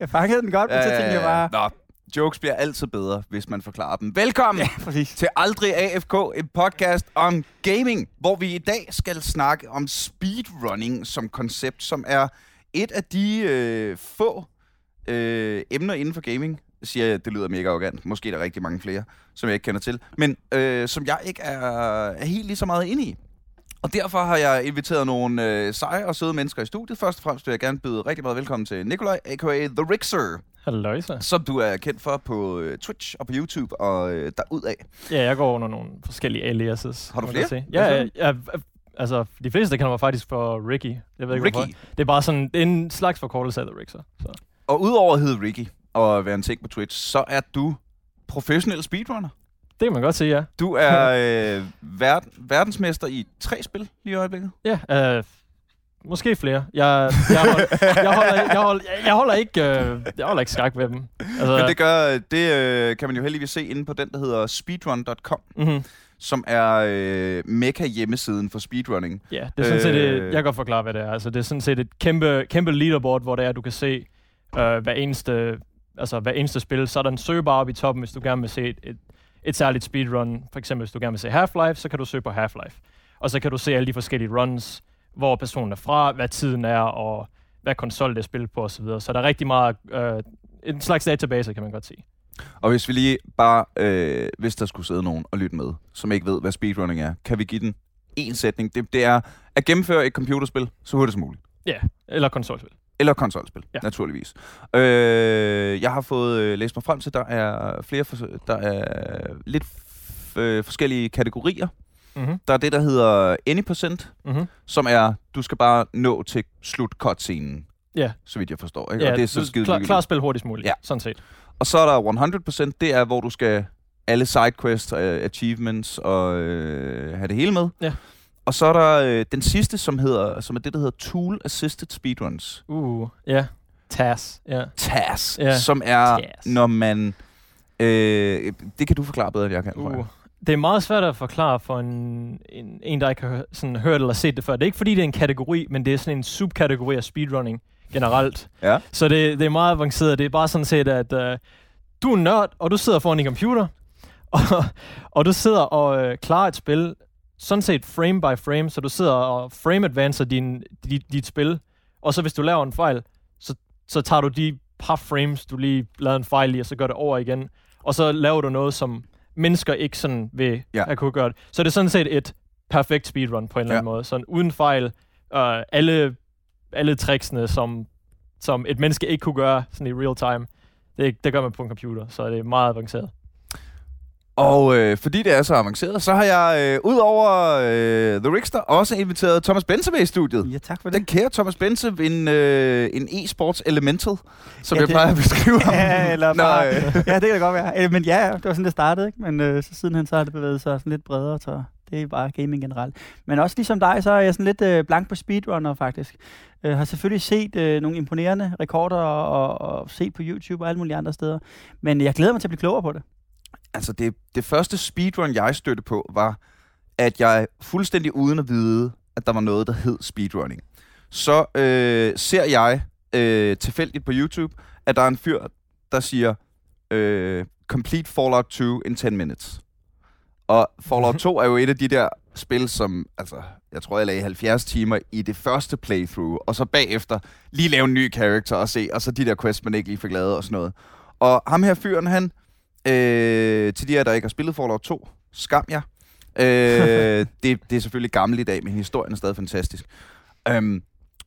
Jeg fangede den godt, men så tænkte jeg bare... Nå, jokes bliver altid bedre, hvis man forklarer dem. Velkommen Ja, præcis. til Aldrig AFK, en podcast om gaming, hvor vi i dag skal snakke om speedrunning som koncept, som er et af de øh, få øh, emner inden for gaming, siger jeg, det lyder mega arrogant. Måske er der rigtig mange flere, som jeg ikke kender til. Men øh, som jeg ikke er, er helt lige så meget inde i. Og derfor har jeg inviteret nogle øh, seje og søde mennesker i studiet. Først og fremmest vil jeg gerne byde rigtig meget velkommen til Nikolaj, a.k.a. The Rixer, Halløjsa. som du er kendt for på øh, Twitch og på YouTube og øh, derudad. Ja, jeg går under nogle forskellige aliases. Har du flere? jeg Ja, ja, ja, altså, de fleste kender mig faktisk for Ricky. Jeg ved ikke, Ricky. hvorfor. Det er bare sådan en slags forkortelse af The Rixer. Så. Og udover at hedde Ricky og være en ting på Twitch, så er du professionel speedrunner. Det kan man godt sige, ja. Du er øh, verden, verdensmester i tre spil lige i øjeblikket. Ja, øh, måske flere. Jeg, jeg, hold, jeg, holder, jeg, holder, jeg holder ikke, øh, jeg holder ikke skak ved dem. Altså, Men det gør, det øh, kan man jo heldigvis se inde på den, der hedder speedrun.com, mm-hmm. som er øh, mekka hjemmesiden for speedrunning. Ja, det er sådan set, Øh. jeg kan godt forklare, hvad det er. Altså, det er sådan set et kæmpe, kæmpe leaderboard, hvor det er, du kan se øh, hver eneste, altså hver eneste spil. Så er der en søgebar oppe i toppen, hvis du gerne vil se et, et, et særligt speedrun. For eksempel, hvis du gerne vil se Half-Life, så kan du søge på Half-Life. Og så kan du se alle de forskellige runs, hvor personen er fra, hvad tiden er, og hvad konsol det er spillet på osv. Så der er rigtig meget, øh, en slags database, kan man godt sige. Og hvis vi lige bare, øh, hvis der skulle sidde nogen og lytte med, som ikke ved, hvad speedrunning er, kan vi give den en sætning. Det, det er at gennemføre et computerspil så hurtigt som muligt. Ja, eller konsolspil. Eller konsolspil, ja. Naturligvis. Øh, jeg har fået øh, læst mig frem til, der er flere, for, der er lidt øh, forskellige kategorier. Mm-hmm. Der er det, der hedder any percent, Mm-hmm. som er, du skal bare nå til slut cutscenen, Ja, så vidt jeg forstår. Ikke? ja og det er så skide klar, klar spil hurtigst muligt, Ja. sådan set. Og så er der 100%, det er, hvor du skal alle sidequests, uh, achievements og uh, have det hele med. Ja. Og så er der uh, den sidste, som, hedder, som er det, der hedder Tool Assisted Speedruns. Uh, ja. TAS, ja. TAS, Ja. som er, TAS. når man... Øh, det kan du forklare bedre, end jeg kan. tror jeg. Uh. Det er meget svært at forklare for en, en, en der ikke har sådan, hørt eller set det før. Det er ikke fordi, det er en kategori, men det er sådan en subkategori af speedrunning generelt. Ja. Så det, det er meget avanceret. Det er bare sådan set, at uh, du er en nørd, og du sidder foran din computer, og, og du sidder og øh, klarer et spil, sådan set frame by frame, så du sidder og frame advancer din, dit, dit spil, og så hvis du laver en fejl, så, så tager du de par frames, du lige lavede en fejl i, og så gør det over igen, og så laver du noget, som mennesker ikke sådan vil Ja. ja. have kunne gøre det. Så det er sådan set et perfekt speedrun på en eller anden Ja. måde. Sådan uden fejl, øh, alle, alle tricksene, som, som et menneske ikke kunne gøre sådan i real time, det, det gør man på en computer, så det er meget avanceret. Og øh, fordi det er så avanceret, så har jeg øh, ud over øh, The Rickster også inviteret Thomas Bense med i studiet. Ja, tak for det. Den kære Thomas Bense, en, øh, en e-sports elemental, som Ja, jeg det- plejer at beskrive ham. Ja, eller Nå, bare, øh, ja, det kan da godt være. Øh, Men ja, det var sådan, det startede, ikke? Men øh, så sidenhen så har det bevæget sig sådan lidt bredere, så det er bare gaming generelt. Men også ligesom dig, så er jeg sådan lidt øh, blank på speedrunner, faktisk. Øh, har selvfølgelig set øh, nogle imponerende rekorder og, og, og set på YouTube og alle mulige andre steder. Men jeg glæder mig til at blive klogere på det altså det, det første speedrun, jeg stødte på, var, at jeg fuldstændig uden at vide, at der var noget, der hed speedrunning. Så øh, ser jeg øh, tilfældigt på YouTube, at der er en fyr, der siger, øh, complete Fallout 2 in 10 minutes. Og Fallout 2 er jo et af de der spil, som, altså, jeg tror, jeg lagde 70 timer i det første playthrough, og så bagefter lige lave en ny karakter og se, og så de der quests, man ikke lige fik lavet og sådan noget. Og ham her fyren, han, øh, til de her, der ikke har spillet Fallout 2, skam jer. Øh, det, det er selvfølgelig gammelt i dag, men historien er stadig fantastisk. Øhm,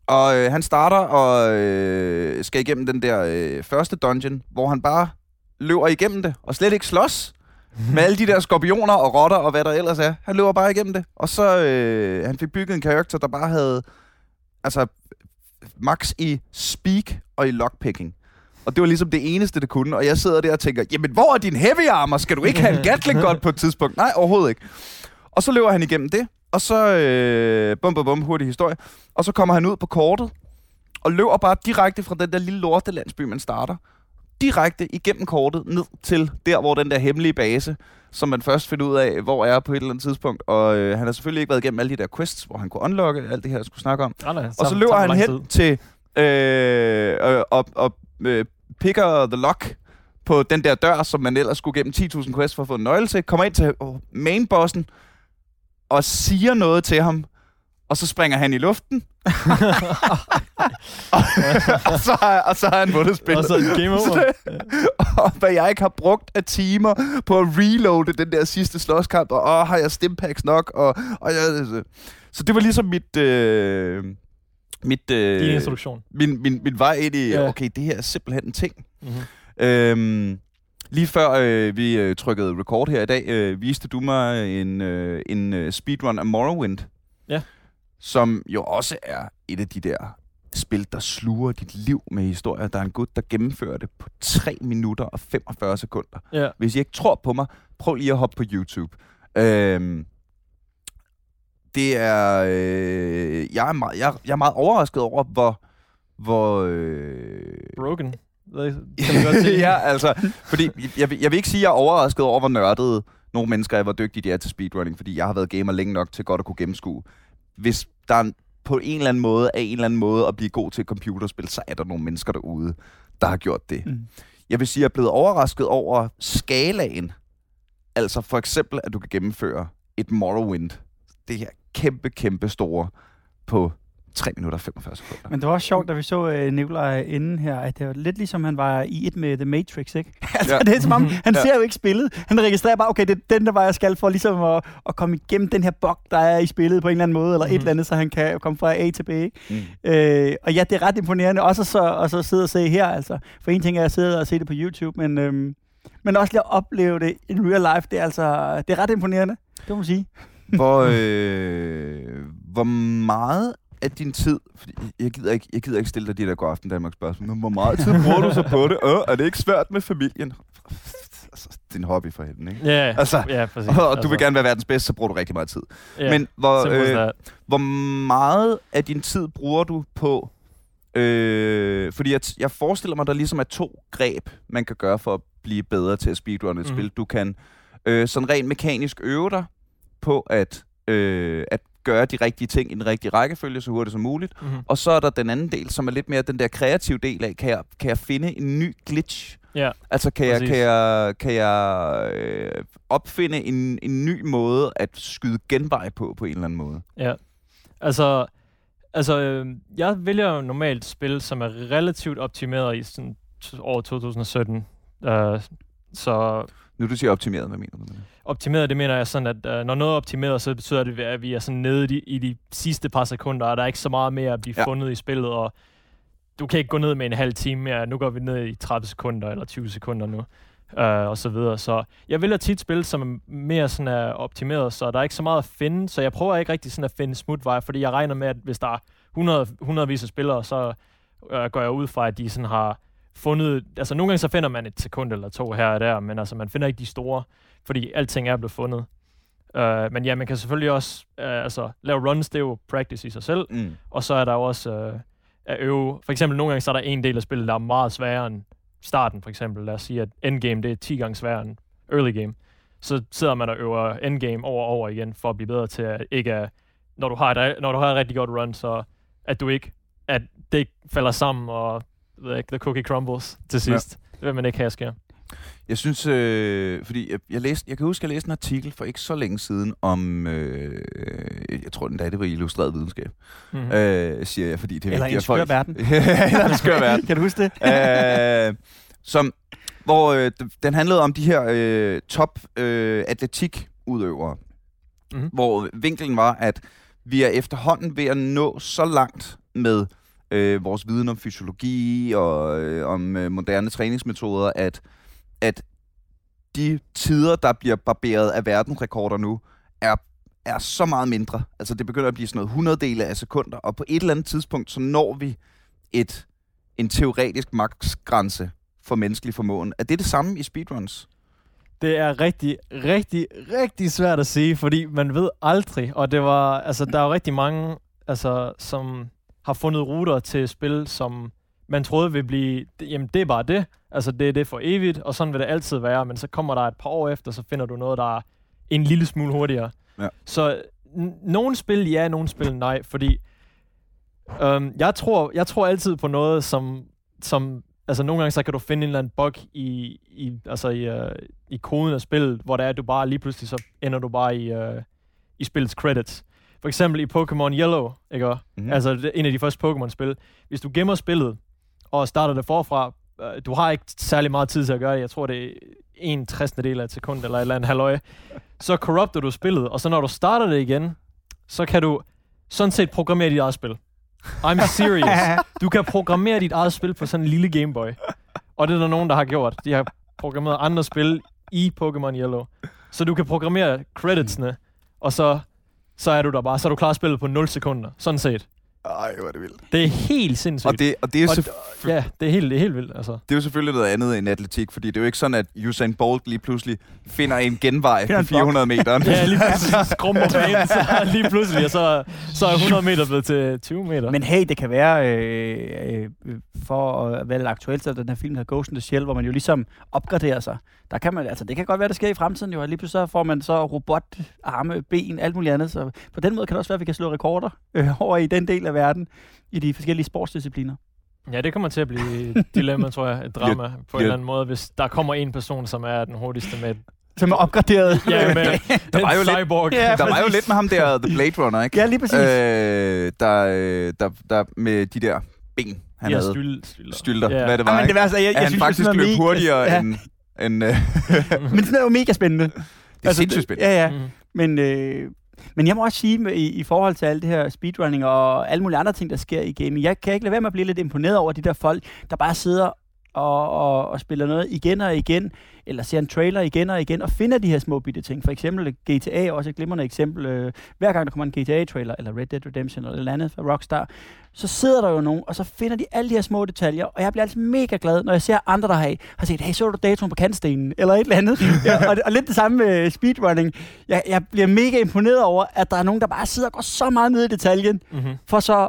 og øh, han starter og øh, skal igennem den der øh, første dungeon, hvor han bare løber igennem det, og slet ikke slås med alle de der skorpioner og rotter og hvad der ellers er. Han løber bare igennem det. Og så øh, han fik bygget en karakter, der bare havde altså max i speak og i lockpicking. Og det var ligesom det eneste, det kunne. Og jeg sidder der og tænker, jamen hvor er din heavy armor? Skal du ikke have en Gatling gun på et tidspunkt? Nej, overhovedet ikke. Og så løber han igennem det, og så øh, bum, bum, bum, hurtig historie. Og så kommer han ud på kortet, og løber bare direkte fra den der lille lortelandsby, man starter, direkte igennem kortet ned til der, hvor den der hemmelige base, som man først finder ud af, hvor er på et eller andet tidspunkt. Og øh, han har selvfølgelig ikke været igennem alle de der quests, hvor han kunne unlocke alt det her, jeg skulle snakke om. Nej, nej, Og så løber han hen til øh, øh, og, og øh, picker the lock på den der dør, som man ellers skulle gennem 10.000 quests for at få en nøgle til, kommer ind til øh, mainbossen og siger noget til ham, og så springer han i luften. og, og, så har, og så har han vundet spillet. Og så er game over. og hvad jeg ikke har brugt af timer på at reloade den der sidste slåskamp, og åh, har jeg stimpacks nok, og, og jeg, så det var ligesom mit... Øh, mit, øh, Din introduktion. min, min, min vej ind i, Ja. okay, det her er simpelthen en ting. Mm-hmm. Øhm, lige før øh, vi øh, trykkede record her i dag, øh, viste du mig en, øh, en øh, speedrun af Morrowind. Ja. Som jo også er et af de der spil, der sluger dit liv med historier. Der er en gut, der gennemfører det på 3 minutter og 45 sekunder. Ja. Hvis I ikke tror på mig, prøv lige at hoppe på YouTube. Øhm, det er... Øh, jeg, er meget, jeg, jeg er meget overrasket over, hvor... hvor øh, Broken. Kan godt sige. ja, altså, fordi jeg, vil- jeg vil ikke sige, at jeg er overrasket over, hvor nørdede nogle mennesker er, hvor dygtige de er til speedrunning, fordi jeg har været gamer længe nok til godt at kunne gennemskue. Hvis der er en- på en eller anden måde, af en eller anden måde at blive god til computerspil, så er der nogle mennesker derude, der har gjort det. Mm. Jeg vil sige, at jeg er blevet overrasket over skalaen. Altså for eksempel, at du kan gennemføre et Morrowind. Det her kæmpe, kæmpe store på 3 minutter og 45 sekunder. Men det var også sjovt, da vi så øh, Nikolaj inden her, at det var lidt ligesom, han var i et med The Matrix, ikke? altså, Ja. det er som om, han Ja. ser jo ikke spillet. Han registrerer bare, okay, det er den der vej, jeg skal for ligesom at, at komme igennem den her bog, der er i spillet på en eller anden måde, eller mm. et Mhm. eller andet, så han kan komme fra A til B, ikke? Mm. Øh, og ja, det er ret imponerende. Også så, og så sidde og se her, altså. For en ting er at sidde og se det på YouTube, men, øhm, men også lige at opleve det in real life, det er altså, det er ret imponerende. Det må man sige. Hvor, øh, hvor meget af din tid, fordi jeg gider ikke, jeg gider ikke stille dig de der god aften Danmark spørgsmål, men hvor meget tid bruger du så på det? Øh, er det ikke svært med familien? Altså, det er en hobby for hende, ikke? Ja, Altså, ja, præcis. Og du vil gerne være verdens bedste, så bruger du rigtig meget tid. ja, Men hvor, øh, hvor meget af din tid bruger du på... Øh, fordi jeg, jeg forestiller mig, der ligesom er to greb, man kan gøre for at blive bedre til at speedrunne et Mhm. spil. Du kan øh, sådan rent mekanisk øve dig på at, øh, at gøre de rigtige ting i den rigtige rækkefølge så hurtigt som muligt. Mm-hmm. Og så er der den anden del, som er lidt mere den der kreative del af, kan jeg, kan jeg finde en ny glitch? Ja, Altså, kan jeg, Præcis. kan jeg, kan jeg øh, opfinde en, en ny måde at skyde genvej på, på en eller anden måde? ja. Altså, altså øh, jeg vælger jo normalt spil, som er relativt optimeret i sådan år 2017. Uh, så Nu du siger optimeret, hvad mener du med det? optimeret, det mener jeg sådan, at uh, når noget er optimeret, så betyder det, at vi er sådan nede i de, i de sidste par sekunder, og der er ikke så meget mere at blive Ja. fundet i spillet, og du kan ikke gå ned med en halv time mere. Nu går vi ned i 30 sekunder eller 20 sekunder nu, uh, og så videre. Så jeg vælger tit spil, som er mere sådan er optimeret, så der er ikke så meget at finde, så jeg prøver ikke rigtig sådan at finde smutvej, fordi jeg regner med, at hvis der er 100, hundredvis af spillere, så uh, går jeg ud fra, at de sådan har fundet, altså nogle gange så finder man et sekund eller to her og der, men altså man finder ikke de store, fordi alting er blevet fundet. Uh, men ja, man kan selvfølgelig også uh, altså, lave runs, det er jo practice i sig selv, Mm. og så er der jo også uh, at øve, for eksempel nogle gange så er der en del af spillet, der er meget sværere end starten, for eksempel. Lad os sige, at endgame det er 10 gange sværere end early game. Så sidder man og øver endgame over og over igen, for at blive bedre til at ikke at, når du har et, når du har et rigtig godt run, så at du ikke, at det ikke falder sammen, og the, the cookie crumbles til sidst. Ja. Det vil man ikke have sker. Jeg synes, øh, fordi jeg, jeg, læste, jeg kan huske, at jeg læste en artikel for ikke så længe siden om, øh, jeg tror den dag, det var illustreret videnskab, Mm-hmm. mm. øh, siger jeg, fordi det er Eller vigtigt, en skør folk- verden. Eller en skør verden. kan du huske det? øh, som, hvor øh, den handlede om de her øh, top øh, atletikudøvere, Mhm. hvor vinklen var, at vi er efterhånden ved at nå så langt med øh, vores viden om fysiologi og øh, om øh, moderne træningsmetoder, at, at de tider, der bliver barberet af verdensrekorder nu, er, er så meget mindre. Altså det begynder at blive sådan noget 100 af sekunder, og på et eller andet tidspunkt, så når vi et, en teoretisk maksgrænse for menneskelig formåen. Er det det samme i speedruns? Det er rigtig, rigtig, rigtig svært at sige, fordi man ved aldrig, og det var, altså, der er jo rigtig mange, altså, som har fundet ruter til spil, som man troede ville blive, jamen det er bare det, altså det er det for evigt, og sådan vil det altid være, men så kommer der et par år efter, så finder du noget, der er en lille smule hurtigere. Ja. Så nogle spil ja, nogle spil nej, fordi øhm, jeg, tror, jeg tror altid på noget, som, som altså nogle gange så kan du finde en eller anden bug i, i, altså i, uh, i koden af spillet, hvor det er, at du bare lige pludselig så ender du bare i, uh, i spillets credits. For eksempel i Pokémon Yellow, ikke? Mhm. Mm. Altså det, en af de første Pokémon-spil. Hvis du gemmer spillet og starter det forfra, øh, du har ikke særlig meget tid til at gøre det. Jeg tror, det er en 60. del af et sekund eller et eller andet halvøje. Så corrupter du spillet, og så når du starter det igen, så kan du sådan set programmere dit eget spil. I'm serious. Du kan programmere dit eget spil på sådan en lille Gameboy. Og det er der nogen, der har gjort. De har programmeret andre spil i Pokémon Yellow. Så du kan programmere creditsene, og så, så er du der bare. Så er du klar spillet på 0 sekunder. Sådan set. Ej, hvor er det vildt. Det er helt sindssygt. Og det, og det, er Og- selvfø- ja, det er helt, det er helt vildt, altså. det er jo selvfølgelig noget andet end atletik, fordi det er jo ikke sådan, at Usain Bolt lige pludselig finder en genvej på en 400 meter. Ja, lige pludselig skrumper banen, så lige pludselig, og så, så er 100 meter blevet til 20 meter. Men hey, det kan være, øh, øh, for at være lidt aktuelt, så den her film, der Ghost in the Shell, hvor man jo ligesom opgraderer sig. Der kan man, altså det kan godt være, det sker i fremtiden jo, og lige pludselig så får man så robot, arme, ben, alt muligt andet. Så på den måde kan det også være, at vi kan slå rekorder øh, over i den del af verden, i de forskellige sportsdiscipliner. Ja, det kommer til at blive et dilemma, tror jeg, et drama på en bliver- eller anden måde, hvis der kommer en person, som er den hurtigste med, Som er opgraderet. ja, med Der var jo lidt- cyborg. Ja, Der var jo lidt med ham der, The Blade Runner, ikke? ja, lige præcis. Øh, der, øh, der, der med de der ben, han ja, havde. styl, stylder. Stylter, Ja. hvad det Ja, var, men det ikke? var, altså, jeg, jeg, han synes, faktisk det er løb hurtigere ja. end... end øh, Men sådan er jo mega spændende. det er sindssygt spændende. Ja, ja. Mm. Men, øh, men jeg må også sige, i, i forhold til alt det her speedrunning og alle mulige andre ting, der sker i gaming, jeg kan ikke lade være med at blive lidt imponeret over de der folk, der bare sidder og, og, og spiller noget igen og igen, eller ser en trailer igen og igen, og finder de her små bitte ting. For eksempel GTA er også et glimrende eksempel. Øh, hver gang der kommer en GTA-trailer, eller Red Dead Redemption, eller et eller andet fra Rockstar, så sidder der jo nogen, og så finder de alle de her små detaljer, og jeg bliver altid mega glad, når jeg ser andre, der har, har set, hey, så du datoen på kantstenen, eller et eller andet. ja, og, og lidt det samme med speedrunning. Jeg, jeg bliver mega imponeret over, at der er nogen, der bare sidder og går så meget ned i detaljen, Mm-hmm. for så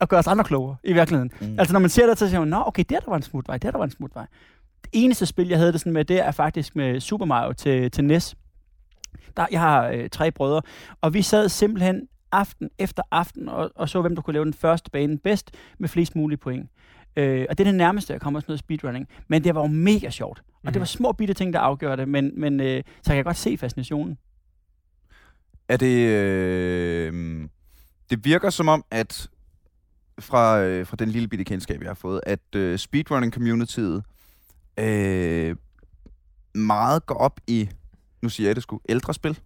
at gøre os andre klogere, i virkeligheden. Mm. Altså, når man ser det, så siger man, nå, okay, der, der var en smutvej, der, der var en smutvej. Det eneste spil, jeg havde det sådan med, det er faktisk med Super Mario til, til NES. Der, jeg har øh, tre brødre, og vi sad simpelthen aften efter aften og, og så, hvem der kunne lave den første bane bedst med flest mulige point. Øh, og det er det nærmeste, jeg kommer sådan noget speedrunning. Men det var jo mega sjovt. Og det var små bitte ting, der afgjorde det, men, men øh, så jeg kan godt se fascinationen. Er det... Øh, det virker som om, at fra, øh, fra den lille bitte kendskab, jeg har fået, at øh, speedrunning-communityet øh, meget går op i, nu siger jeg det sgu, ældre spil.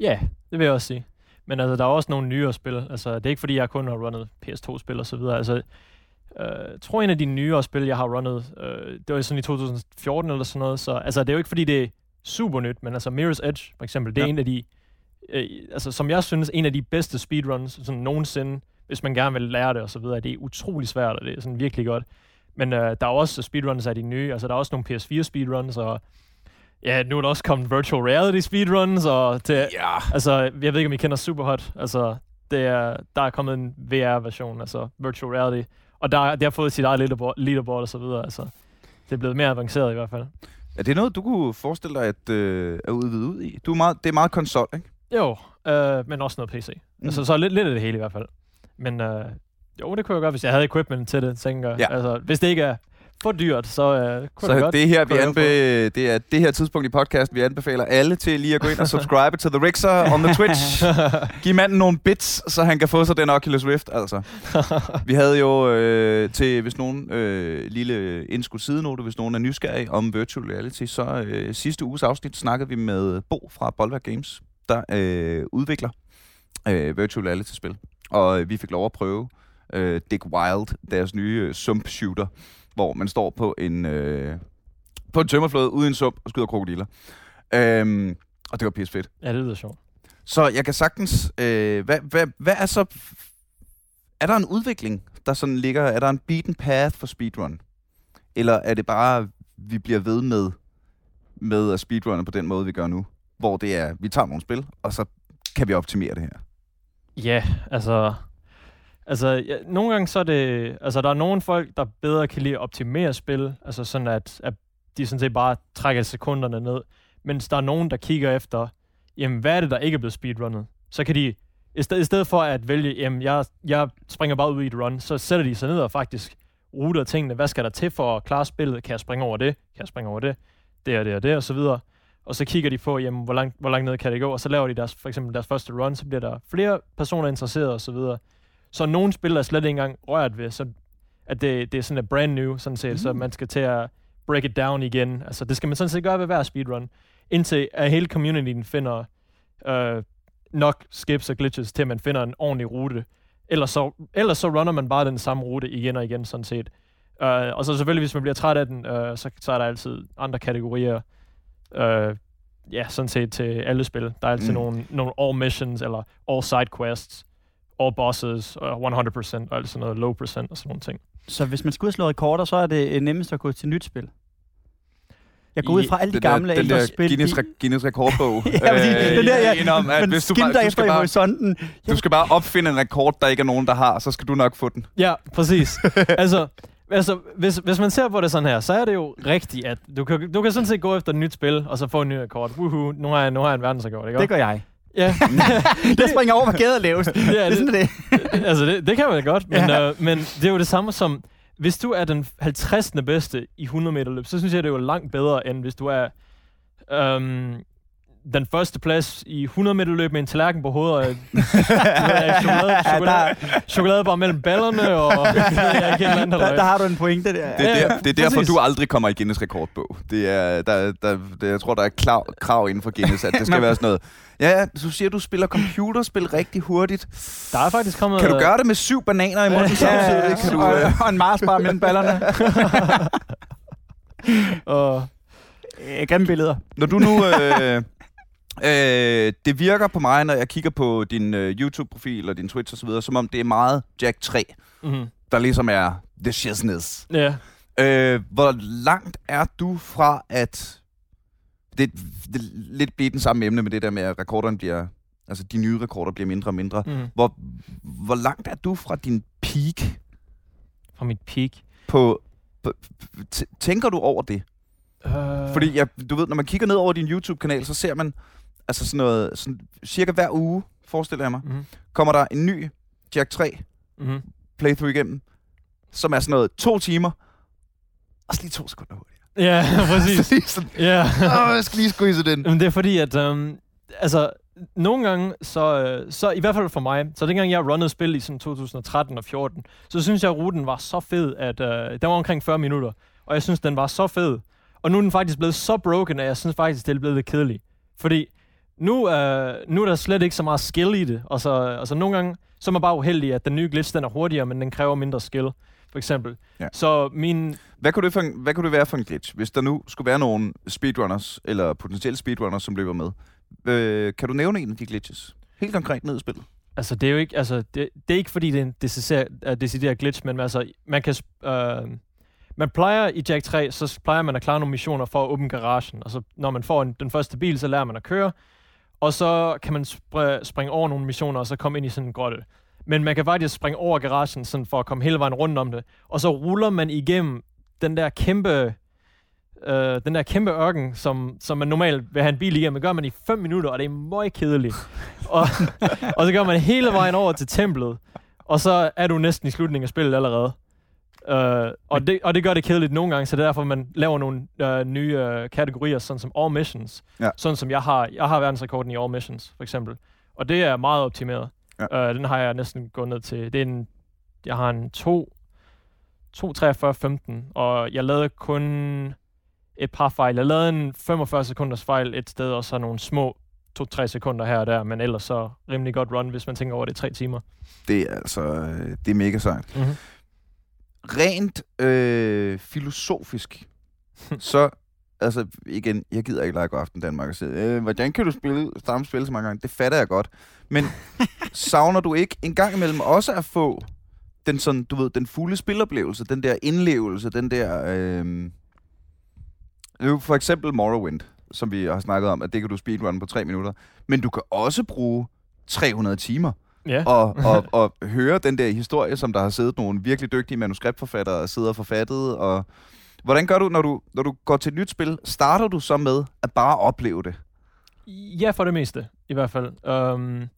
Ja, det vil jeg også sige. Men altså, der er også nogle nyere spil. Altså, det er ikke fordi, jeg kun har runnet PS2-spil og så videre. Altså, øh, jeg tror, en af de nyere spil, jeg har runnet, øh, det var sådan i 2014 eller sådan noget. Så altså, det er jo ikke fordi, det er super nyt, men altså Mirror's Edge, for eksempel, det er Ja. en af de, øh, altså, som jeg synes, en af de bedste speedruns sådan nogensinde, hvis man gerne vil lære det og så videre. Det er utrolig svært, og det er sådan virkelig godt. Men øh, der er også speedruns af de nye. Altså, der er også nogle PS4 speedruns, og ja, nu er der også kommet virtual reality speedruns, og det, Ja. Altså, jeg ved ikke, om I kender Superhot. Altså, det er, der er kommet en VR-version, altså virtual reality. Og der, det har fået sit eget leaderboard, leaderboard og så videre. Altså, det er blevet mere avanceret i hvert fald. Er det noget, du kunne forestille dig at, øh, at udvide ud i? Du er meget, det er meget konsol, ikke? Jo, øh, men også noget PC. Mm. Mm. Altså, så lidt, lidt af det hele i hvert fald. Men øh, jo, det kunne jeg godt, hvis jeg havde equipment til det, tænker jeg. Ja. Altså, hvis det ikke er for dyrt, så øh, kunne Så det godt. det, er her, vi anbe- det er det her tidspunkt i podcast, vi anbefaler alle til lige at gå ind og subscribe til The Rixer on the Twitch. Giv manden nogle bits, så han kan få sig den Oculus Rift, altså. Vi havde jo øh, til, hvis nogen øh, lille indskud sidenote, hvis nogen er nysgerrig om virtual reality, så øh, sidste uges afsnit snakkede vi med Bo fra Bolvær Games, der øh, udvikler øh, virtual reality-spil. Og øh, vi fik lov at prøve øh, Dick Wild, deres nye øh, sump shooter, hvor man står på en, øh, på en tømmerflåde ude i en sump og skyder krokodiller. Øhm, og det var pisse fedt. ja, det lyder sjovt. Så jeg kan sagtens... Øh, hvad, hvad, hvad er så... Er der en udvikling, der sådan ligger... Er der en beaten path for speedrun? Eller er det bare, vi bliver ved med, med at speedrunne på den måde, vi gør nu? Hvor det er, vi tager nogle spil, og så kan vi optimere det her. Ja, altså... Altså, ja, nogle gange så er det... Altså, der er nogle folk, der bedre kan lide at optimere spil. Altså sådan, at, at de sådan set bare trækker sekunderne ned. Mens der er nogen, der kigger efter, jamen, hvad er det, der ikke er blevet speedrunnet? Så kan de... I stedet, I stedet for at vælge, jamen, jeg, jeg springer bare ud i et run, så sætter de sig ned og faktisk ruter tingene. Hvad skal der til for at klare spillet? Kan jeg springe over det? Kan jeg springe over det? Det og det og det og så videre. Og så kigger de på, jamen, hvor langt, hvor langt ned kan det gå, og så laver de deres, for eksempel deres første run, så bliver der flere personer interesseret og så videre. Så nogle spil er slet ikke engang rørt ved, så at det, det er sådan et brand new, sådan set, mm. så man skal til at break it down igen. Altså, det skal man sådan set gøre ved hver speedrun, indtil at hele communityen finder øh, nok skips og glitches, til man finder en ordentlig rute. Ellers så, ellers så runner man bare den samme rute igen og igen, sådan set. Uh, og så selvfølgelig, hvis man bliver træt af den, uh, så, så er der altid andre kategorier. Uh, ja, sådan set til alle spil. Der er altid mm. nogle, nogle all missions, eller all side quests, all bosses, uh, 100% og alt sådan noget, low percent og sådan nogle ting. Så hvis man skal ud og slå rekorder, så er det nemmest at gå til nyt spil? Jeg går ud fra alle de gamle der, ældre der spil. Guinness, re- Guinness rekordbog. ja, øh, den der, ja. At Men hvis du, bare, du, skal i bare, horisonten. du skal bare opfinde en rekord, der ikke er nogen, der har, så skal du nok få den. Ja, præcis. altså, altså hvis, hvis man ser på det sådan her, så er det jo rigtigt, at du kan, du kan sådan set gå efter et nyt spil, og så få en ny rekord. Woohoo, nu har jeg, nu har jeg en verdensrekord, ikke? Det gør jeg. Ja. Jeg springer over, hvad gader er lavest. Ja, det er det- sådan det. altså, det, det kan man godt, men, ja. øh, men det er jo det samme som, hvis du er den 50. bedste i 100 meter løb, så synes jeg, det er jo langt bedre, end hvis du er øhm, den første plads i 100 meter løb med en tallerken på hovedet, og chokolade, chokolade, chokolade bare mellem ballerne, og jeg er ikke andet Der, der har du en pointe der. Det er, Ja, der, det er derfor, præcis. du aldrig kommer i Guinness rekordbog. Det er, der, der, der, jeg tror, der er krav, krav inden for Guinness, at det skal være sådan noget. Ja, ja, du siger, du spiller computerspil rigtig hurtigt. Der er faktisk kommet... Kan du gøre det med syv bananer i munden Ja, samtidig? Kan du, og, øh, og en Mars bare mellem ballerne. Og, Øh, Grimme billeder. når du nu... Øh, øh, det virker på mig, når jeg kigger på din øh, YouTube-profil og din Twitch osv., som om det er meget Jack 3, mm, der ligesom er the shizness. ja. Øh, hvor langt er du fra at... Det, det lidt bliver den samme emne med det der med, at rekorderne bliver... Altså, de nye rekorder bliver mindre og mindre. Mm. Hvor, hvor langt er du fra din peak Fra mit peak. på... på t- tænker du over det? Uh, Fordi, jeg, du ved, når man kigger ned over din YouTube-kanal, så ser man altså sådan noget... Sådan, cirka hver uge, forestiller jeg mig, Mm, kommer der en ny Jack 3 mm. playthrough igennem, som er sådan noget to timer, og så lige to sekunder hurtigt. Ja, præcis. Så lige sådan, Ja. Åh, jeg skal lige squeeze den. Men det er fordi, at øhm, altså, nogle gange, så, øh, så i hvert fald for mig, så dengang jeg runnede spil i sådan 2013 og 14, så synes jeg, at ruten var så fed, at øh, den var omkring 40 minutter. Og jeg synes, den var så fed. Og nu er den faktisk blevet så broken, at jeg synes faktisk, det er blevet lidt kedeligt. Fordi nu, øh, nu er der slet ikke så meget skill i det. Og så, altså nogle gange, så er man bare uheldig, at den nye glitch, den er hurtigere, men den kræver mindre skill, for eksempel. Ja. Så min... Hvad kunne, det for en, hvad kunne det være for en glitch, hvis der nu skulle være nogle speedrunners, eller potentielle speedrunners, som løber med? Øh, kan du nævne en af de glitches? Helt konkret ned i spillet. Altså, det er jo ikke, altså, det, det er ikke fordi, det er en decideret, decideret glitch, men altså, man kan, øh, man plejer i Jack 3, så plejer man at klare nogle missioner for at åbne garagen. Og så når man får en, den første bil, så lærer man at køre, og så kan man spr- springe over nogle missioner, og så komme ind i sådan en grotte. Men man kan faktisk springe over garagen, sådan for at komme hele vejen rundt om det. Og så ruller man igennem den der kæmpe, øh, den der kæmpe ørken, som, som man normalt vil have en bil igennem. Det gør man i 5 minutter, og det er meget kedeligt. og, og så gør man hele vejen over til templet, og så er du næsten i slutningen af spillet allerede. Uh, og, det, og det gør det kedeligt nogle gange, så det er derfor, man laver nogle uh, nye uh, kategorier, sådan som All Missions. Ja. Sådan som jeg har. Jeg har verdensrekorden i All Missions, for eksempel. Og det er meget optimeret. Ja. Uh, den har jeg næsten gået ned til. Det er en, jeg har en 2, 2 43, 15, og jeg lavede kun et par fejl. Jeg lavede en 45 sekunders fejl et sted, og så nogle små 2-3 sekunder her og der, men ellers så rimelig godt run, hvis man tænker over det i tre timer. Det er altså, øh, det er mega sejt. Mm-hmm. Rent øh, filosofisk, så, altså igen, jeg gider ikke lege god aften Danmark og sige, øh, hvordan kan du spille samme spil så mange gange? Det fatter jeg godt. Men savner du ikke en gang imellem også at få den sådan, du ved, den fulde spiloplevelse, den der indlevelse, den der, øh, nu for eksempel Morrowind, som vi har snakket om, at det kan du speedrun på tre minutter, men du kan også bruge 300 timer Ja. og, og, og høre den der historie, som der har siddet nogle virkelig dygtige manuskriptforfattere og sidder og forfattet. Og hvordan gør du, når du, når du går til et nyt spil? Starter du så med at bare opleve det? Ja, for det meste, i hvert fald. Um,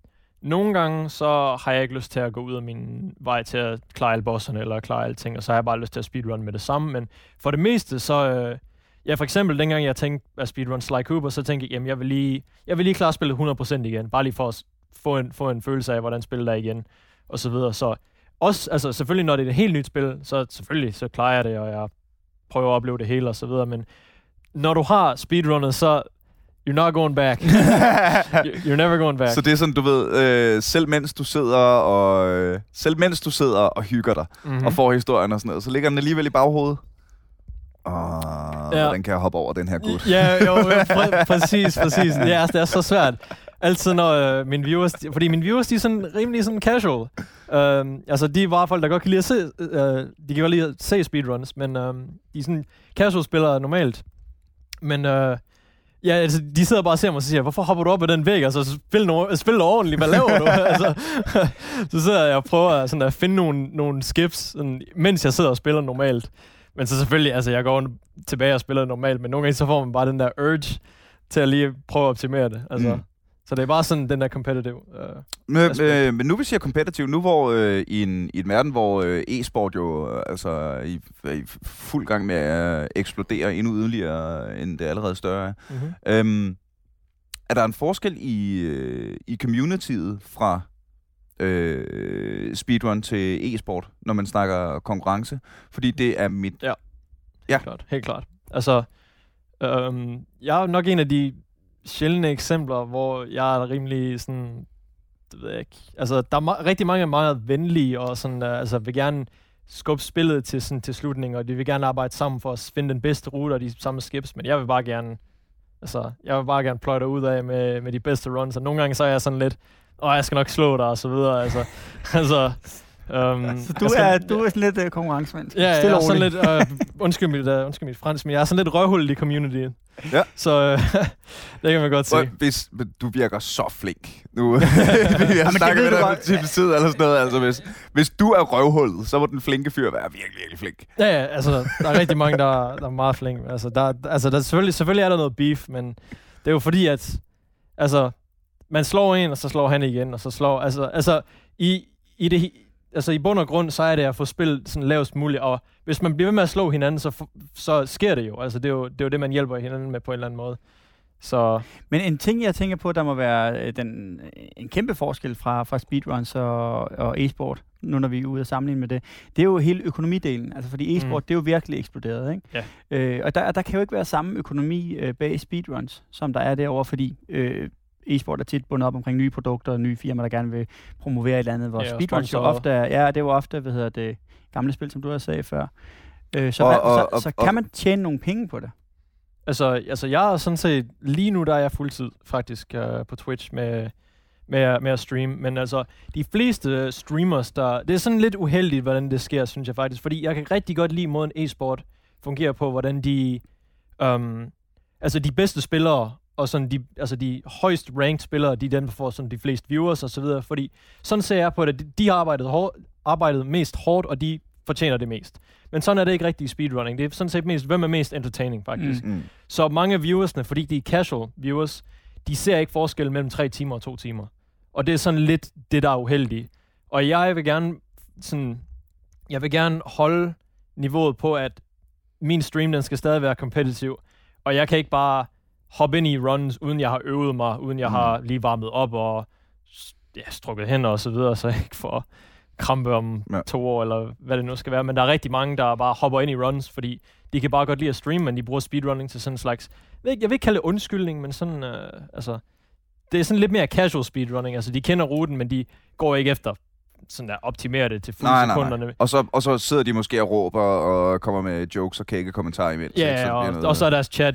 nogle gange, så har jeg ikke lyst til at gå ud af min vej til at klare alle bosserne, eller klare alting, og så har jeg bare lyst til at speedrun med det samme, men for det meste, så... Øh, ja, for eksempel, dengang jeg tænkte at speedrun Sly Cooper, så tænkte jeg, jamen, jeg vil lige, jeg vil lige klare spillet 100% igen, bare lige for at få en, få en følelse af, hvordan spillet er igen, og så videre. Så også, altså selvfølgelig, når det er et helt nyt spil, så selvfølgelig, så klarer jeg det, og jeg prøver at opleve det hele, og så videre, men når du har speedrunnet, så You're not going back. You're never going back. Så det er sådan, du ved, øh, selv mens du sidder og øh, selv mens du sidder og hygger dig mm-hmm. og får historien og sådan noget, så ligger den alligevel i baghovedet. Åh, ja. hvordan kan jeg hoppe over den her gut? Ja, jo, jo pr- præcis, præcis. Ja, altså, det er så svært. Altid når øh, mine viewers, fordi mine viewers, de er sådan rimelig sådan casual. Øhm, altså, de er bare folk, der godt kan lide at se, Øh, de kan godt lide at se speedruns, men øh, de er sådan casual spillere normalt. Men Øh, Ja, altså, de sidder bare og ser mig og siger, hvorfor hopper du op ad den væg? Altså, spil, no- spil ordentligt, hvad laver du? altså, så sidder jeg og prøver sådan at finde nogle, nogle skips, sådan, mens jeg sidder og spiller normalt. Men så selvfølgelig, altså, jeg går tilbage og spiller normalt, men nogle gange så får man bare den der urge til at lige prøve at optimere det. Altså, mm. Så det er bare sådan den der competitive uh, men, øh, men nu vi siger competitive, nu hvor øh, i, en, i en verden, hvor øh, e-sport jo øh, altså, er i, i fuld gang med at eksplodere endnu yderligere, end det allerede større er, mm-hmm. øhm, er der en forskel i, øh, i communityet fra øh, speedrun til e-sport, når man snakker konkurrence? Fordi det er mit... Ja, ja. Helt klart. Helt klart. Altså, øhm, jeg er nok en af de sjældne eksempler, hvor jeg er rimelig sådan, det ved jeg ikke. Altså, der er ma- rigtig mange meget venlige, og sådan, uh, altså, vil gerne skubbe spillet til, sådan, til slutningen, og de vil gerne arbejde sammen for at finde den bedste rute og de samme skips, men jeg vil bare gerne, altså, jeg vil bare gerne pløjte ud af med, med de bedste runs, og nogle gange så er jeg sådan lidt, åh, jeg skal nok slå dig, og så videre, altså, altså, Um, så du, skal, er, du er sådan lidt uh, konkurrencemenneske? Ja, jeg er sådan lidt, uh, undskyld, mit, uh, undskyld mit fransk, men jeg er sådan lidt røvhul i community. Ja. Så uh, det kan man godt se. Hvis, du virker så flink. Nu jeg snakker med dig på tid eller sådan noget. Altså, hvis, hvis du er røvhullet, så må den flinke fyr være virkelig, virkelig flink. Ja, ja, altså, der er rigtig mange, der, der er meget flink. Altså, der, altså, der, selvfølgelig, selvfølgelig er der noget beef, men det er jo fordi, at altså, man slår en, og så slår han igen, og så slår... Altså, altså i, i det, altså i bund og grund, så er det at få spillet sådan lavest muligt, og hvis man bliver ved med at slå hinanden, så, så sker det jo. Altså det er jo, det er jo det, man hjælper hinanden med på en eller anden måde. Så. Men en ting, jeg tænker på, der må være øh, den, en kæmpe forskel fra, fra speedruns og, og e-sport, nu når vi er ude og sammenligne med det, det er jo hele økonomidelen. Altså fordi e-sport, mm. det er jo virkelig eksploderet. Ikke? Ja. Øh, og der, der kan jo ikke være samme økonomi øh, bag speedruns, som der er derovre, fordi øh, e-sport er tit bundet op omkring nye produkter og nye firmaer, der gerne vil promovere et eller andet, hvor ja, speedrun så ofte er, ja, det er jo ofte, hvad hedder det, gamle spil, som du har sagt før. Øh, så, og, hvad, og, så, og, så og, kan man tjene nogle penge på det. Altså, altså jeg er sådan set, lige nu der er jeg fuldtid faktisk uh, på Twitch med, med, med at streame, men altså, de fleste streamers, der, det er sådan lidt uheldigt, hvordan det sker, synes jeg faktisk, fordi jeg kan rigtig godt lide måden e-sport fungerer på, hvordan de, um, altså de bedste spillere og sådan de, altså de højst ranked spillere, de er dem, der får sådan de fleste viewers og så videre, fordi sådan ser jeg på det, de har arbejdet, hård, arbejdet mest hårdt, og de fortjener det mest. Men sådan er det ikke rigtig i speedrunning. Det er sådan set mest, hvem er mest entertaining, faktisk. Mm. mm. Så mange viewersne, fordi de er casual viewers, de ser ikke forskel mellem tre timer og to timer. Og det er sådan lidt det, der er uheldigt. Og jeg vil gerne sådan, jeg vil gerne holde niveauet på, at min stream, den skal stadig være kompetitiv. Og jeg kan ikke bare hoppe ind i runs, uden jeg har øvet mig, uden jeg mm. har lige varmet op og ja, strukket hænder og så videre, så jeg ikke får krampe om ja. to år, eller hvad det nu skal være. Men der er rigtig mange, der bare hopper ind i runs, fordi de kan bare godt lide at streame, men de bruger speedrunning til sådan en slags... Jeg vil ikke kalde det undskyldning, men sådan... Øh, altså, det er sådan lidt mere casual speedrunning. Altså, de kender ruten, men de går ikke efter sådan der optimere det til fulde nej, sekunderne. Nej, nej. Og, så, og så sidder de måske og råber og kommer med jokes og kække kommentarer imellem. Ja, så, og, og så er deres chat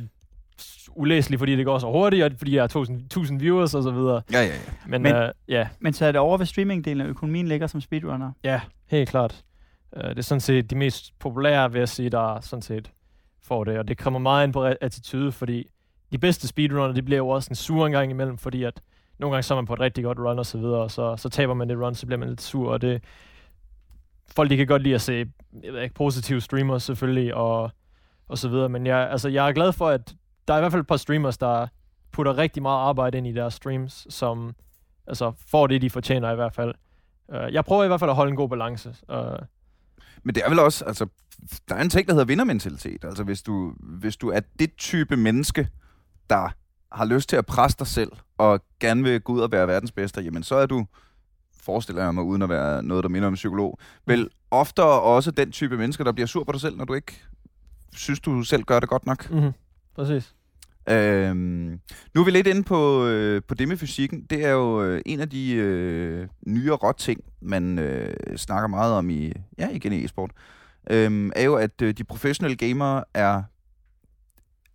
ulæselig, fordi det går så hurtigt, og fordi jeg har tusind, tusind viewers og så videre. Ja, ja, ja. Men, men, uh, ja. men så er det over ved streamingdelen, af økonomien ligger som speedrunner? Ja, helt klart. Uh, det er sådan set de mest populære, vil jeg sige, der sådan set får det, og det kommer meget ind på attitude, fordi de bedste speedrunner, de bliver jo også en sur en gang imellem, fordi at nogle gange så er man på et rigtig godt run og så videre, og så, så taber man det run, så bliver man lidt sur, og det folk de kan godt lide at se jeg ved ikke, positive streamers selvfølgelig, og, og så videre, men jeg, altså, jeg er glad for, at der er i hvert fald et par streamers, der putter rigtig meget arbejde ind i deres streams, som altså, får det, de fortjener i hvert fald. Uh, jeg prøver i hvert fald at holde en god balance. Uh, Men det er vel også, altså, der er en ting, der hedder vindermentalitet. Altså, hvis du, hvis du er det type menneske, der har lyst til at presse dig selv, og gerne vil gå ud og være verdens bedste, jamen så er du, forestiller jeg mig, uden at være noget, der minder om en psykolog, vel oftere også den type mennesker, der bliver sur på dig selv, når du ikke synes, du selv gør det godt nok. mm-hmm. Præcis. Øhm, nu er vi lidt inde på, øh, på det med fysikken. Det er jo øh, en af de øh, nyere ting, man øh, snakker meget om i, ja, igen i e-sport. Øhm, er jo, at øh, de professionelle gamere er,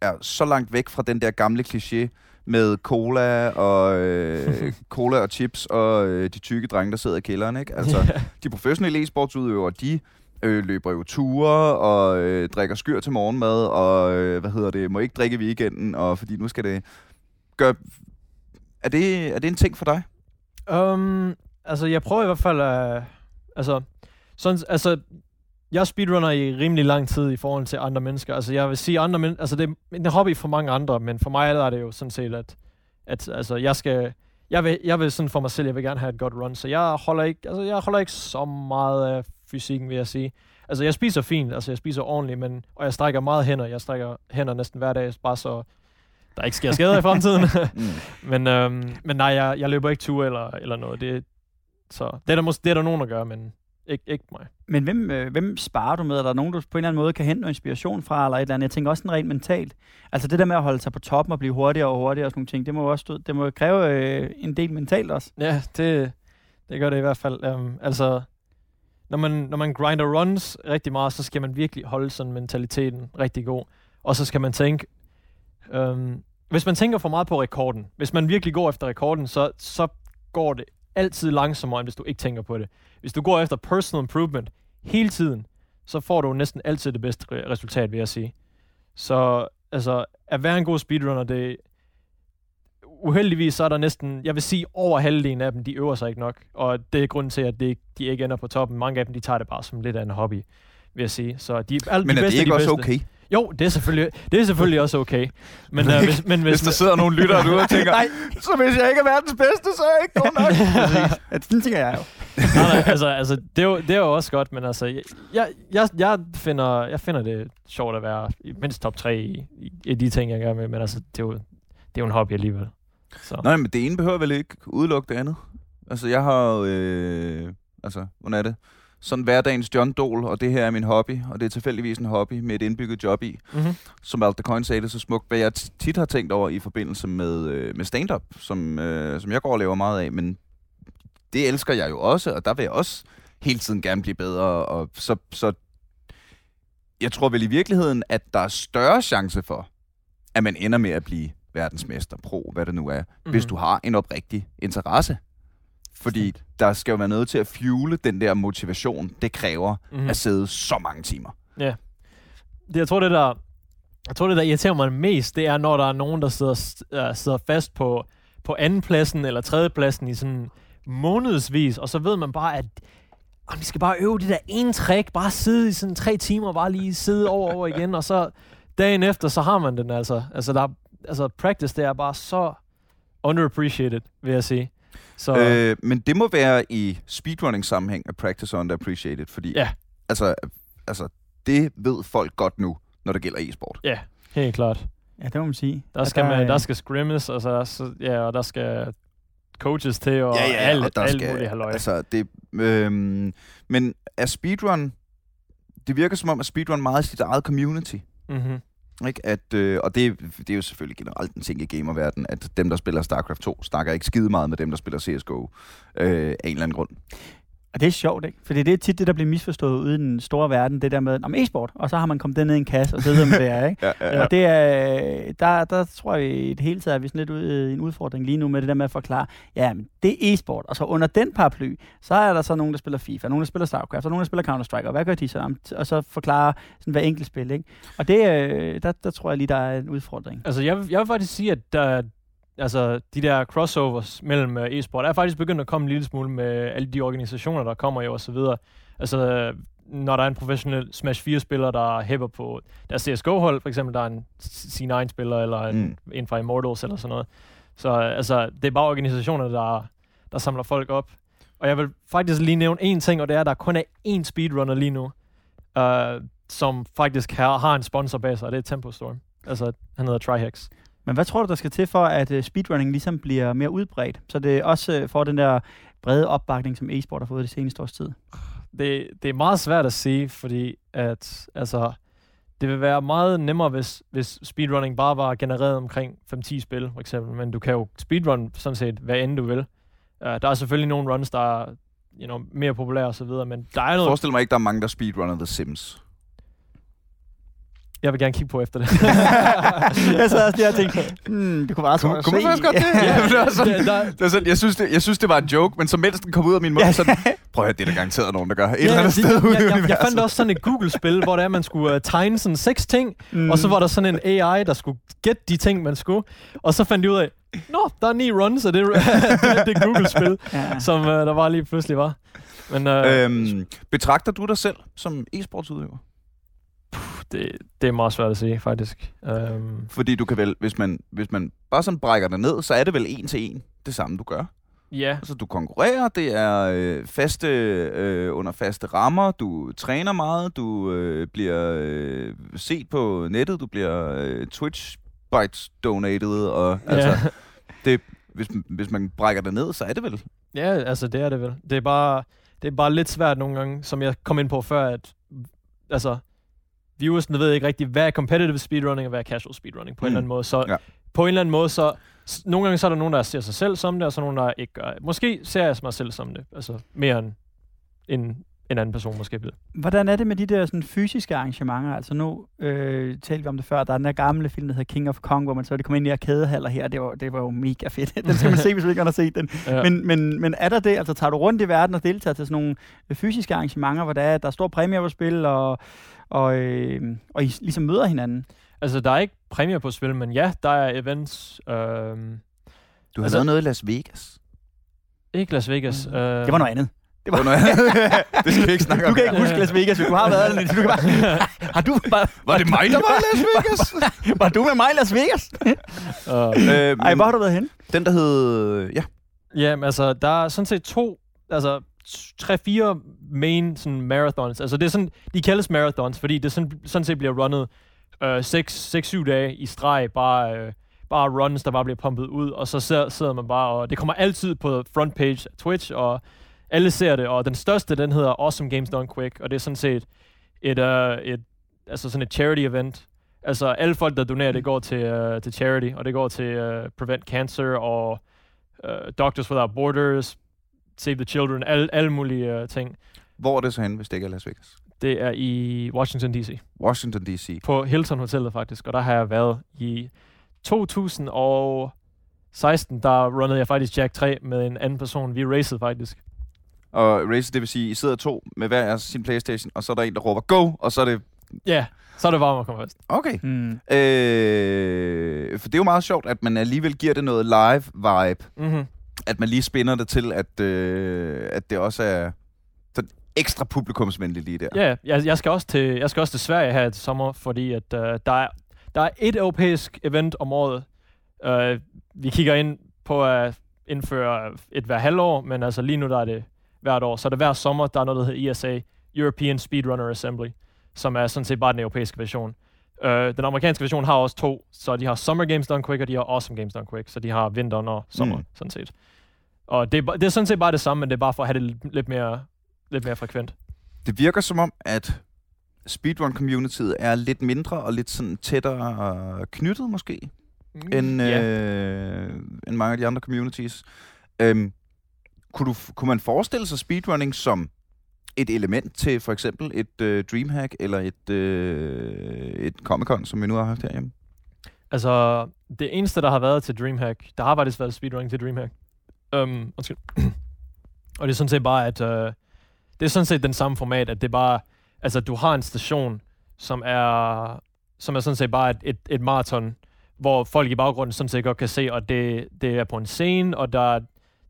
er så langt væk fra den der gamle kliché med cola og øh, cola og chips og øh, de tykke drenge, der sidder i kælderen. Ikke? Altså, de professionelle e-sportsudøvere, de øh, løber jo ture og øh, drikker skyr til morgenmad og øh, hvad hedder det, må ikke drikke i weekenden, og fordi nu skal det gøre... Er det, er det en ting for dig? Um, altså, jeg prøver i hvert fald at... Altså, sådan, altså, jeg speedrunner i rimelig lang tid i forhold til andre mennesker. Altså, jeg vil sige andre men, Altså, det er en hobby for mange andre, men for mig er det jo sådan set, at, at altså, jeg skal... Jeg vil, jeg vil sådan for mig selv, jeg vil gerne have et godt run, så jeg holder ikke, altså, jeg holder ikke så meget af fysikken, vil jeg sige. Altså, jeg spiser fint, altså, jeg spiser ordentligt, men, og jeg strækker meget hænder. Jeg strækker hænder næsten hver dag, bare så der ikke sker skader i fremtiden. Mm. men, øhm, men nej, jeg, jeg løber ikke tur eller, eller noget. Det, så det er, der måske, det er der nogen, der gør, men ikke, ikke mig. Men hvem, øh, hvem sparer du med? Er der nogen, du på en eller anden måde kan hente noget inspiration fra, eller et eller andet? Jeg tænker også sådan rent mentalt. Altså det der med at holde sig på toppen og blive hurtigere og hurtigere og sådan nogle ting, det må også det må kræve øh, en del mentalt også. Ja, det, det gør det i hvert fald. Um, altså, når man, når man grinder runs rigtig meget, så skal man virkelig holde sådan mentaliteten rigtig god. Og så skal man tænke, øhm, hvis man tænker for meget på rekorden, hvis man virkelig går efter rekorden, så, så går det altid langsommere, end hvis du ikke tænker på det. Hvis du går efter personal improvement hele tiden, så får du næsten altid det bedste re- resultat, vil jeg sige. Så altså, at være en god speedrunner, det, uheldigvis så er der næsten, jeg vil sige, over halvdelen af dem, de øver sig ikke nok. Og det er grunden til, at det, de ikke ender på toppen. Mange af dem, de tager det bare som lidt af en hobby, vil jeg sige. Så de, alle, Men de er det bedste, ikke de også okay? Jo, det er selvfølgelig, det er selvfølgelig også okay. Men, uh, hvis, men hvis, Hvis der sidder nogle lyttere derude og tænker, Nej. så hvis jeg ikke er verdens bedste, så er jeg ikke god nok. Sådan tænker jeg jo. nej, nej, altså, altså, det, er jo, det er jo også godt, men altså, jeg, jeg, jeg, finder, jeg finder det sjovt at være i mindst top 3 i, i, i de ting, jeg gør med, men altså, det er jo, det er jo en hobby alligevel. Så. Nej, men det ene behøver vel ikke udelukke det andet. Altså, jeg har øh, altså, hvordan er det? Sådan hverdagens John Dole, og det her er min hobby, og det er tilfældigvis en hobby med et indbygget job i. Mm-hmm. Som Alt the Coin sagde det så smukt, hvad jeg tit har tænkt over i forbindelse med, øh, med stand-up, som, øh, som jeg går og laver meget af, men det elsker jeg jo også, og der vil jeg også hele tiden gerne blive bedre, og så, så jeg tror vel i virkeligheden, at der er større chance for, at man ender med at blive verdensmester, pro, hvad det nu er, mm-hmm. hvis du har en oprigtig interesse. Fordi der skal jo være noget til at fuele den der motivation, det kræver Mm-hmm. at sidde så mange timer. det, jeg tror, det der, jeg tror, det der irriterer mig mest, det er, når der er nogen, der sidder, uh, sidder fast på, på andenpladsen eller tredjepladsen i sådan månedsvis, og så ved man bare, at oh, vi skal bare øve det der ene trick, bare sidde i sådan tre timer, bare lige sidde over og over igen, og så dagen efter, så har man den altså. Altså, der, er- altså practice, det er bare så underappreciated, vil jeg sige. Så, øh, men det må være i speedrunning-sammenhæng, at practice underappreciated, fordi Ja. altså, altså, det ved folk godt nu, når det gælder e-sport. helt klart. Ja, det må man sige. Der skal, man, er- der skal scrimmes, og, så, ja, og der skal coaches til, og alt, og der alt skal, muligt halløj. altså, det, øhm, men er speedrun, det virker som om, at speedrun meget er sit eget community. Mm-hmm. Ikke? At, øh, og det, det er jo selvfølgelig generelt en ting i gamerverdenen, at dem, der spiller StarCraft 2, snakker ikke skide meget med dem, der spiller CSGO øh, af en eller anden grund. Og det er sjovt, ikke? Fordi det er tit det, der bliver misforstået ude i den store verden, det der med, om e-sport, og så har man kommet den ned i en kasse, og så ved man, det er, ikke? Ja, ja, Ja. Og det er, der, der tror jeg i det hele taget, at vi er sådan lidt ude i en udfordring lige nu med det der med at forklare, ja, men det er e-sport, og så under den paraply, så er der så nogen, der spiller FIFA, nogen, der spiller StarCraft, og nogen, der spiller Counter-Strike, og hvad gør de så? Og så forklare sådan hver enkelt spil, ikke? Og det, øh, der, der tror jeg lige, der er en udfordring. Altså, jeg, vil- jeg vil faktisk sige, at der, altså, de der crossovers mellem uh, e-sport er faktisk begyndt at komme en lille smule med alle de organisationer, der kommer jo og så videre. Altså, når der er en professionel Smash 4-spiller, der hæpper på deres CSGO-hold, for eksempel, der er en C9-spiller, eller en, Mm. en fra Immortals, eller sådan noget. Så altså, det er bare organisationer, der, der samler folk op. Og jeg vil faktisk lige nævne en ting, og det er, at der kun er én speedrunner lige nu, øh, som faktisk har, har en sponsor bag sig, og det er Tempo Storm. Altså, han hedder Trihex. Men hvad tror du, der skal til for, at uh, speedrunning ligesom bliver mere udbredt? Så det også uh, får den der brede opbakning, som e-sport har fået det seneste års tid? Det, det er meget svært at sige, fordi at, altså, det vil være meget nemmere, hvis, hvis speedrunning bare var genereret omkring 5-10 spil, for eksempel. Men du kan jo speedrun sådan set hvad end du vil. Uh, der er selvfølgelig nogle runs, der er you know, mere populære og så videre, men der er noget... Forestil mig ikke, der er mange, der speedrunner The Sims. Jeg vil gerne kigge på efter det. jeg sad også lige og tænkte, hmm, det kunne være så Kunne, kunne man faktisk godt det? ja, det var sådan, det, der, det var sådan, jeg, synes, det, jeg synes, det var en joke, men så mens den kom ud af min mund, så prøv at høre, det er der garanteret nogen, der gør. Et ja, eller andet det, sted ude jeg, i jeg, jeg universet. fandt også sådan et Google-spil, hvor det er, man skulle uh, tegne sådan seks ting, Mm. og så var der sådan en AI, der skulle gætte de ting, man skulle. Og så fandt de ud af, nå, der er ni runs af det, det, det Google-spil, Ja. som uh, der var lige pludselig var. Men uh, Øhm, betragter du dig selv som e-sportsudøver? Det, det er meget svært at sige, faktisk. Um, Fordi du kan vel, hvis man, hvis man bare sådan brækker det ned, så er det vel en til en det samme, du gør. ja, Altså, du konkurrerer, det er øh, faste, øh, under faste rammer, du træner meget, du øh, bliver øh, set på nettet, du bliver øh, Twitch bites donated, og altså, ja. det, hvis, hvis man brækker det ned, så er det vel. ja, altså det er det vel. Det er bare, det er bare lidt svært nogle gange, som jeg kom ind på før, at altså, viewersne ved ikke rigtig, hvad er competitive speedrunning, og hvad er casual speedrunning på mm. en eller anden måde. Så Ja. på en eller anden måde, så nogle gange så er der nogen, der ser sig selv som det, og så nogen, der ikke gør. Måske ser jeg mig selv som det, altså mere end en, en anden person måske vil. Hvordan er det med de der sådan, fysiske arrangementer? Altså nu øh, talte vi om det før, der er den der gamle film, der hedder King of Kong, hvor man så det kom ind i arkadehaller her, det var, det var jo mega fedt. den skal man se, hvis man ikke har set den. Ja. Men, men, men er der det, altså tager du rundt i verden og deltager til sådan nogle øh, fysiske arrangementer, hvor der er, der er stor præmier på spil, og, og, øh, og I ligesom møder hinanden? Altså, der er ikke præmier på spil, men ja, der er events. Øhm, Du har Altså- lavet noget i Las Vegas. ikke Las Vegas. Øh, Det var noget andet. Det, var noget det skal vi ikke snakke Du om. kan ikke huske Las Vegas, hvis du har været der. Du kan bare, har du bare, Var det mig, der var i Las Vegas? var du med mig i Las Vegas? øh, øh, Ej, hvor har du været henne? Den, der hed... Ja, Ja, men altså, der er sådan set to, altså tre-fire main sådan marathons. Altså, det er sådan, de kaldes marathons, fordi det sådan, sådan set bliver runnet øh, 6-7 dage i streg, bare, øh, bare runs, der bare bliver pumpet ud, og så sidder, sidder man bare, og det kommer altid på front page af Twitch, og alle ser det, og den største, den hedder Awesome Games Done Quick, og det er sådan set et, øh, et altså sådan et charity event. Altså alle folk, der donerer, det går til, øh, til charity, og det går til øh, Prevent Cancer og uh, Doctors Without Borders, Save the Children, alle, alle mulige uh, ting. hvor er det så henne, hvis det ikke er Las Vegas? Det er i Washington D.C. Washington D.C. På Hilton Hotellet faktisk, og der har jeg været i 2016, der runnede jeg faktisk Jack 3 med en anden person. Vi racede faktisk. Og race, det vil sige, I sidder to med hver jeres sin Playstation, og så er der en, der råber go, og så er det... Ja, så er det bare at komme først. Okay. Hmm. Øh, for det er jo meget sjovt, at man alligevel giver det noget live-vibe. Mm-hmm. At man lige spinder det til, at, øh, at det også er sådan ekstra publikumsvenligt lige der. Ja, yeah, jeg, jeg, skal også til, jeg skal også til Sverige her til sommer, fordi at, uh, der, er, der er et europæisk event om året. Uh, vi kigger ind på at indføre et hver halvår, men altså lige nu der er det hvert år. Så er det hver sommer, der er noget, der hedder ESA, European Speedrunner Assembly, som er sådan set bare den europæiske version. Uh, den amerikanske version har også to, så de har Summer Games Done Quick, og de har Awesome Games Done Quick, så de har vinteren og sommer, Mm. mm. sådan set. Og det er, det er sådan set bare det samme, men det er bare for at have det lidt- mere, lidt mere frekvent. Det virker som om, at speedrun-communityet er lidt mindre og lidt sådan tættere knyttet måske, end, Ja. øh, end mange af de andre communities. Øhm, kunne, du, kunne man forestille sig speedrunning som et element til for eksempel et øh, Dreamhack eller et, øh, et Comic-Con, som vi nu har haft herhjemme? Altså, det eneste, der har været til Dreamhack, der har faktisk været speedrunning til Dreamhack. Um, undskyld. og det er sådan set bare, at uh, det er sådan set den samme format, at det er bare, altså du har en station, som er, som er sådan set bare et, et, et maraton, hvor folk i baggrunden sådan set godt kan se, og det, det er på en scene, og der,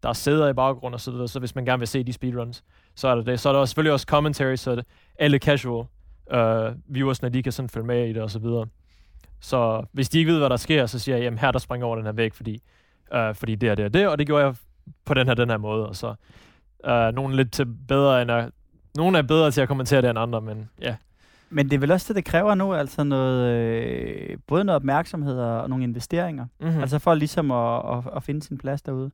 der er sæder i baggrunden og så videre, så hvis man gerne vil se de speedruns, så er der det. Så er der selvfølgelig også commentary, så alle casual uh, viewersne, de kan sådan følge med i det og så videre. Så hvis de ikke ved, hvad der sker, så siger jeg, jamen her der springer over den her væg, fordi, uh, fordi det er det og det, og det gjorde jeg på den her, den her måde, og så uh, nogle lidt til bedre end at, nogle er bedre til at kommentere det end andre, men ja. Men det er vel også det, det kræver nu, altså noget, øh, både noget opmærksomhed og nogle investeringer. Mm-hmm. Mm. Altså for ligesom at, at, at finde sin plads derude.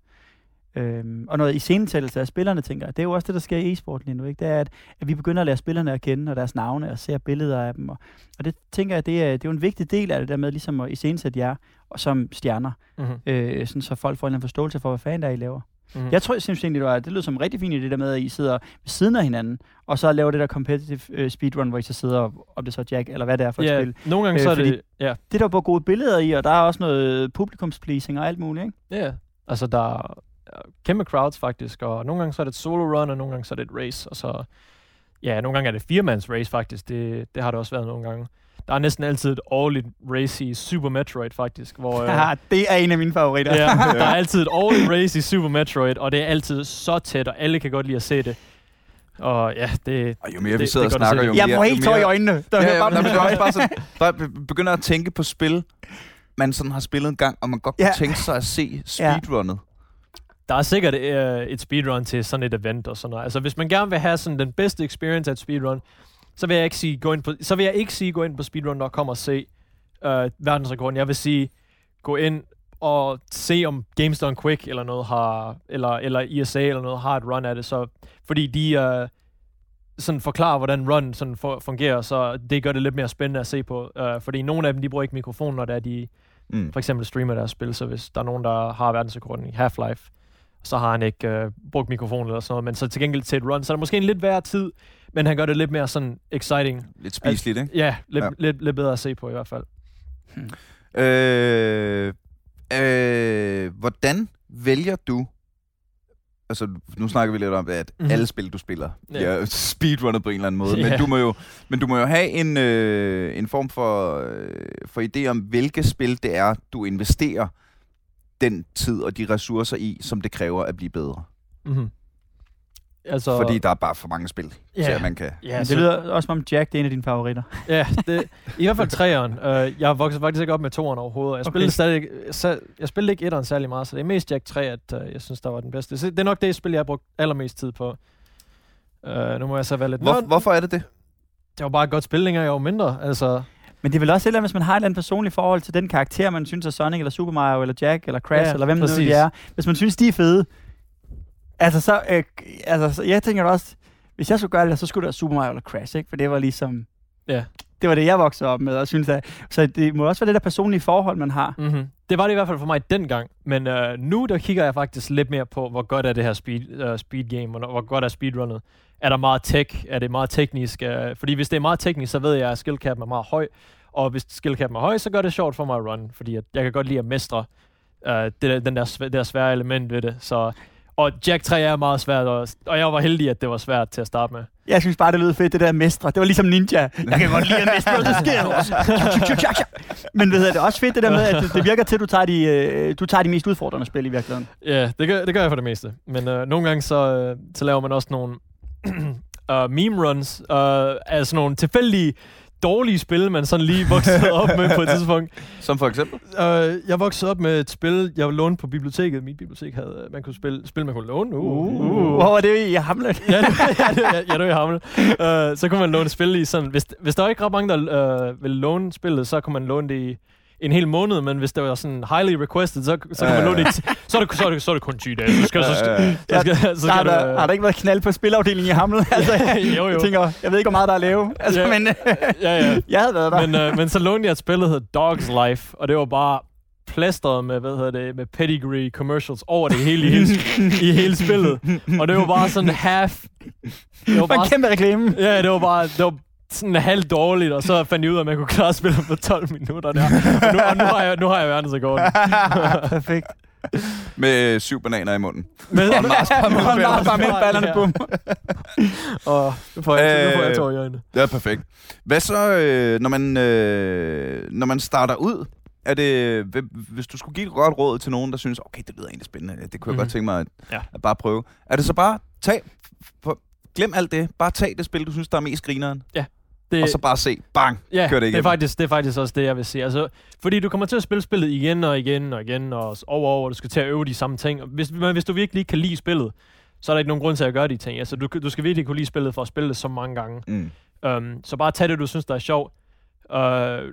Øhm, og noget iscenesættelse af spillerne, tænker jeg. Det er jo også det, der sker i e-sport lige nu. Ikke? Det er, at, at vi begynder at lære spillerne at kende, og deres navne, og ser billeder af dem. Og, og det tænker jeg, det er, det er jo en vigtig del af det der med ligesom at iscenesætte jer og som stjerner. Mm-hmm. Øh, sådan, så folk får en forståelse for, hvad fanden der er, I laver. Mm-hmm. Jeg tror, synes egentlig, det, var, det lyder som rigtig fint i det der med, at I sidder ved siden af hinanden, og så laver det der competitive uh, speedrun, hvor I så sidder, om det er så Jack, eller hvad det er for et Ja, spil. nogle gange Øh, så er det, ja, Det er der både gode billeder i, og der er også noget publikumspleasing og alt muligt, ikke? ja, altså der er kæmpe crowds faktisk, og nogle gange så er det et solo run, og nogle gange så er det et race, og så, ja, nogle gange er det firemands race faktisk, det, det har det også været nogle gange. Der er næsten altid et årligt race i Super Metroid faktisk, hvor... Haha, det er en af mine favoritter. ja, der er altid et årligt race i Super Metroid, og det er altid så tæt, og alle kan godt lide at se det. Og ja, det... Og jo mere vi Det- sidder det og er snakker, jo det. Jeg mere... får jo helt tår i mere- øjnene. Der Ja, ja, bare men det er også bare sådan, bare be- begynder at tænke på spil, man sådan har spillet en gang, og man godt kunne Ja. tænke sig at se speedrunnet. Der er sikkert øh, et speedrun til sådan et event og sådan noget. Altså, hvis man gerne vil have sådan den bedste experience af et speedrun, så vil jeg ikke sige, gå ind på, så vil jeg ikke sige, gå ind på speedrun.com og se øh, verdensrekorden. Jeg vil sige, gå ind og se om Games Done Quick eller noget har, eller, eller ESA eller noget har et run af det. Så, fordi de øh, sådan forklarer, hvordan run sådan for, fungerer, så det gør det lidt mere spændende at se på. Øh, fordi nogle af dem, de bruger ikke mikrofon, når det er, de Mm. for eksempel streamer deres spil, så hvis der er nogen, der har verdensrekorden i Half-Life, så har han ikke øh, brugt mikrofon eller sådan noget, men så til gengæld til et run, så er det måske en lidt værre tid, men han gør det lidt mere sådan exciting. Lidt spiseligt, ikke? Ja, lidt, Ja. Lidt, lidt bedre at se på i hvert fald. Øh, øh, hvordan vælger du... Altså, nu snakker vi lidt om, at mm-hmm. alle spil, du spiller, Ja. bliver speedrunnet på en eller anden måde. Ja. Men, du må jo, men du må jo have en, øh, en form for, øh, for idé om, hvilke spil det er, du investerer den tid og de ressourcer i, som det kræver at blive bedre. Mm-hmm. Altså, Fordi der er bare for mange spil, Ja. til at man kan... ja, Men det lyder også som om Jack, det er en af dine favoritter. ja, det, i hvert fald træeren. Uh, jeg voksede faktisk ikke op med toeren overhovedet. Jeg spillede, Okay. stadig, så, jeg spillede ikke etteren særlig meget, så det er mest Jack 3, at uh, jeg synes, der var den bedste. Så det er nok det spil, jeg har brugt allermest tid på. Uh, nu må jeg så være lidt... Hvor, hvorfor er det det? Det var bare et godt spil, dengang jeg var mindre. Altså, Men det er vel også et eller andet, hvis man har et eller andet personligt forhold til den karakter, man synes er Sonic, eller Super Mario, eller Jack, eller Crash, Ja, eller hvem det nu præcis. de er. Hvis man synes, de er fede. Altså, så, øh, altså, så jeg tænker også, hvis jeg skulle gøre det, så skulle det være Super Mario eller Crash, ikke? For det var ligesom... Ja. Det var det, jeg voksede op med, og synes, at, så det må også være det der personlige forhold, man har. Mm-hmm. Det var det i hvert fald for mig dengang, men øh, nu der kigger jeg faktisk lidt mere på, hvor godt er det her speed, øh, speed game, og hvor godt er speedrunnet. Er der meget tech? Er det meget teknisk? Øh, fordi hvis det er meget teknisk, så ved jeg, at skillcapen er meget høj, og hvis skillcapen er høj, så gør det sjovt for mig at run, fordi at jeg kan godt lide at mestre øh, det, den der, svæ- det der svære element ved det. Så, og Jack 3 er meget svært, og, og jeg var heldig, at det var svært til at starte med. Jeg synes bare, det lød fedt, det der mestre. Det var ligesom ninja. Jeg kan godt lide at mestre, det sker også. Men ved jeg, det er også fedt det der med, at det, virker til, at du tager, de, øh, du tager de mest udfordrende spil i virkeligheden. Ja, det gør, det gør jeg for det meste. Men øh, nogle gange så, øh, så laver man også nogle uh, meme runs, uh, altså nogle tilfældige dårlige spil, man sådan lige voksede op med på et tidspunkt. Som for eksempel? Uh, jeg voksede op med et spil, jeg lånte på biblioteket. Mit bibliotek havde, man kunne spille spil, man kunne låne. Uh, Uh, hvor var det i Hamlet? ja, det, ja, det, ja, det var i Hamel. Uh, så kunne man låne spil i sådan... Hvis, hvis der var ikke ret mange, der uh, ville låne spillet, så kunne man låne det i en hel måned, men hvis det var sådan highly requested, så, så kan man låne det så er det, så er det, så er det kun 10 dage. Så skal, så Ja, så skal, så Så skal har, du, der, har der ikke været knald på spilafdelingen i Hamlet? Altså, jo, jo. Jeg tænker, jeg ved ikke, hvor meget der er at lave. Altså, Ja. men ja, ja. jeg havde været der. Men, øh, men så lånte jeg et spil, der hedder Dog's Life, og det var bare plastret med, hvad hedder det, med pedigree commercials over det hele i hele, i hele spillet. Og det var bare sådan half... Det var For en bare, kæmpe reklame. ja, det var bare... Det var sådan halvt dårligt, og så fandt jeg ud af, at man kunne klare spillet på 12 minutter der. Og nu, og nu har jeg, nu har jeg verdensrekorden. Perfekt. Med øh, syv bananer i munden. Men, Og marcipanballerne Ja. på. Og nu får jeg, nu får jeg Øh, tår i øjnene. Det er perfekt. Hvad så, øh, når, man, øh, når man starter ud? Er det, hv- hvis du skulle give et godt råd til nogen, der synes, okay, det lyder egentlig spændende, det kunne jeg Mhm. godt tænke mig at, Ja. at bare prøve. Er det så bare, tag, for, glem alt det, bare tag det spil, du synes, der er mest grineren? Ja. Det, og så bare se, bang, ja, kør det det er, faktisk, det er faktisk også det, jeg vil sige. Altså, fordi du kommer til at spille spillet igen og igen og igen, og over og over, du skal til at øve de samme ting. Og Hvis, men hvis du virkelig ikke kan lide spillet, så er der ikke nogen grund til at gøre de ting. Altså, du, du skal virkelig kunne lide spillet for at spille det så mange gange. Mm. Um, så bare tag det, du synes, der er sjovt. Uh,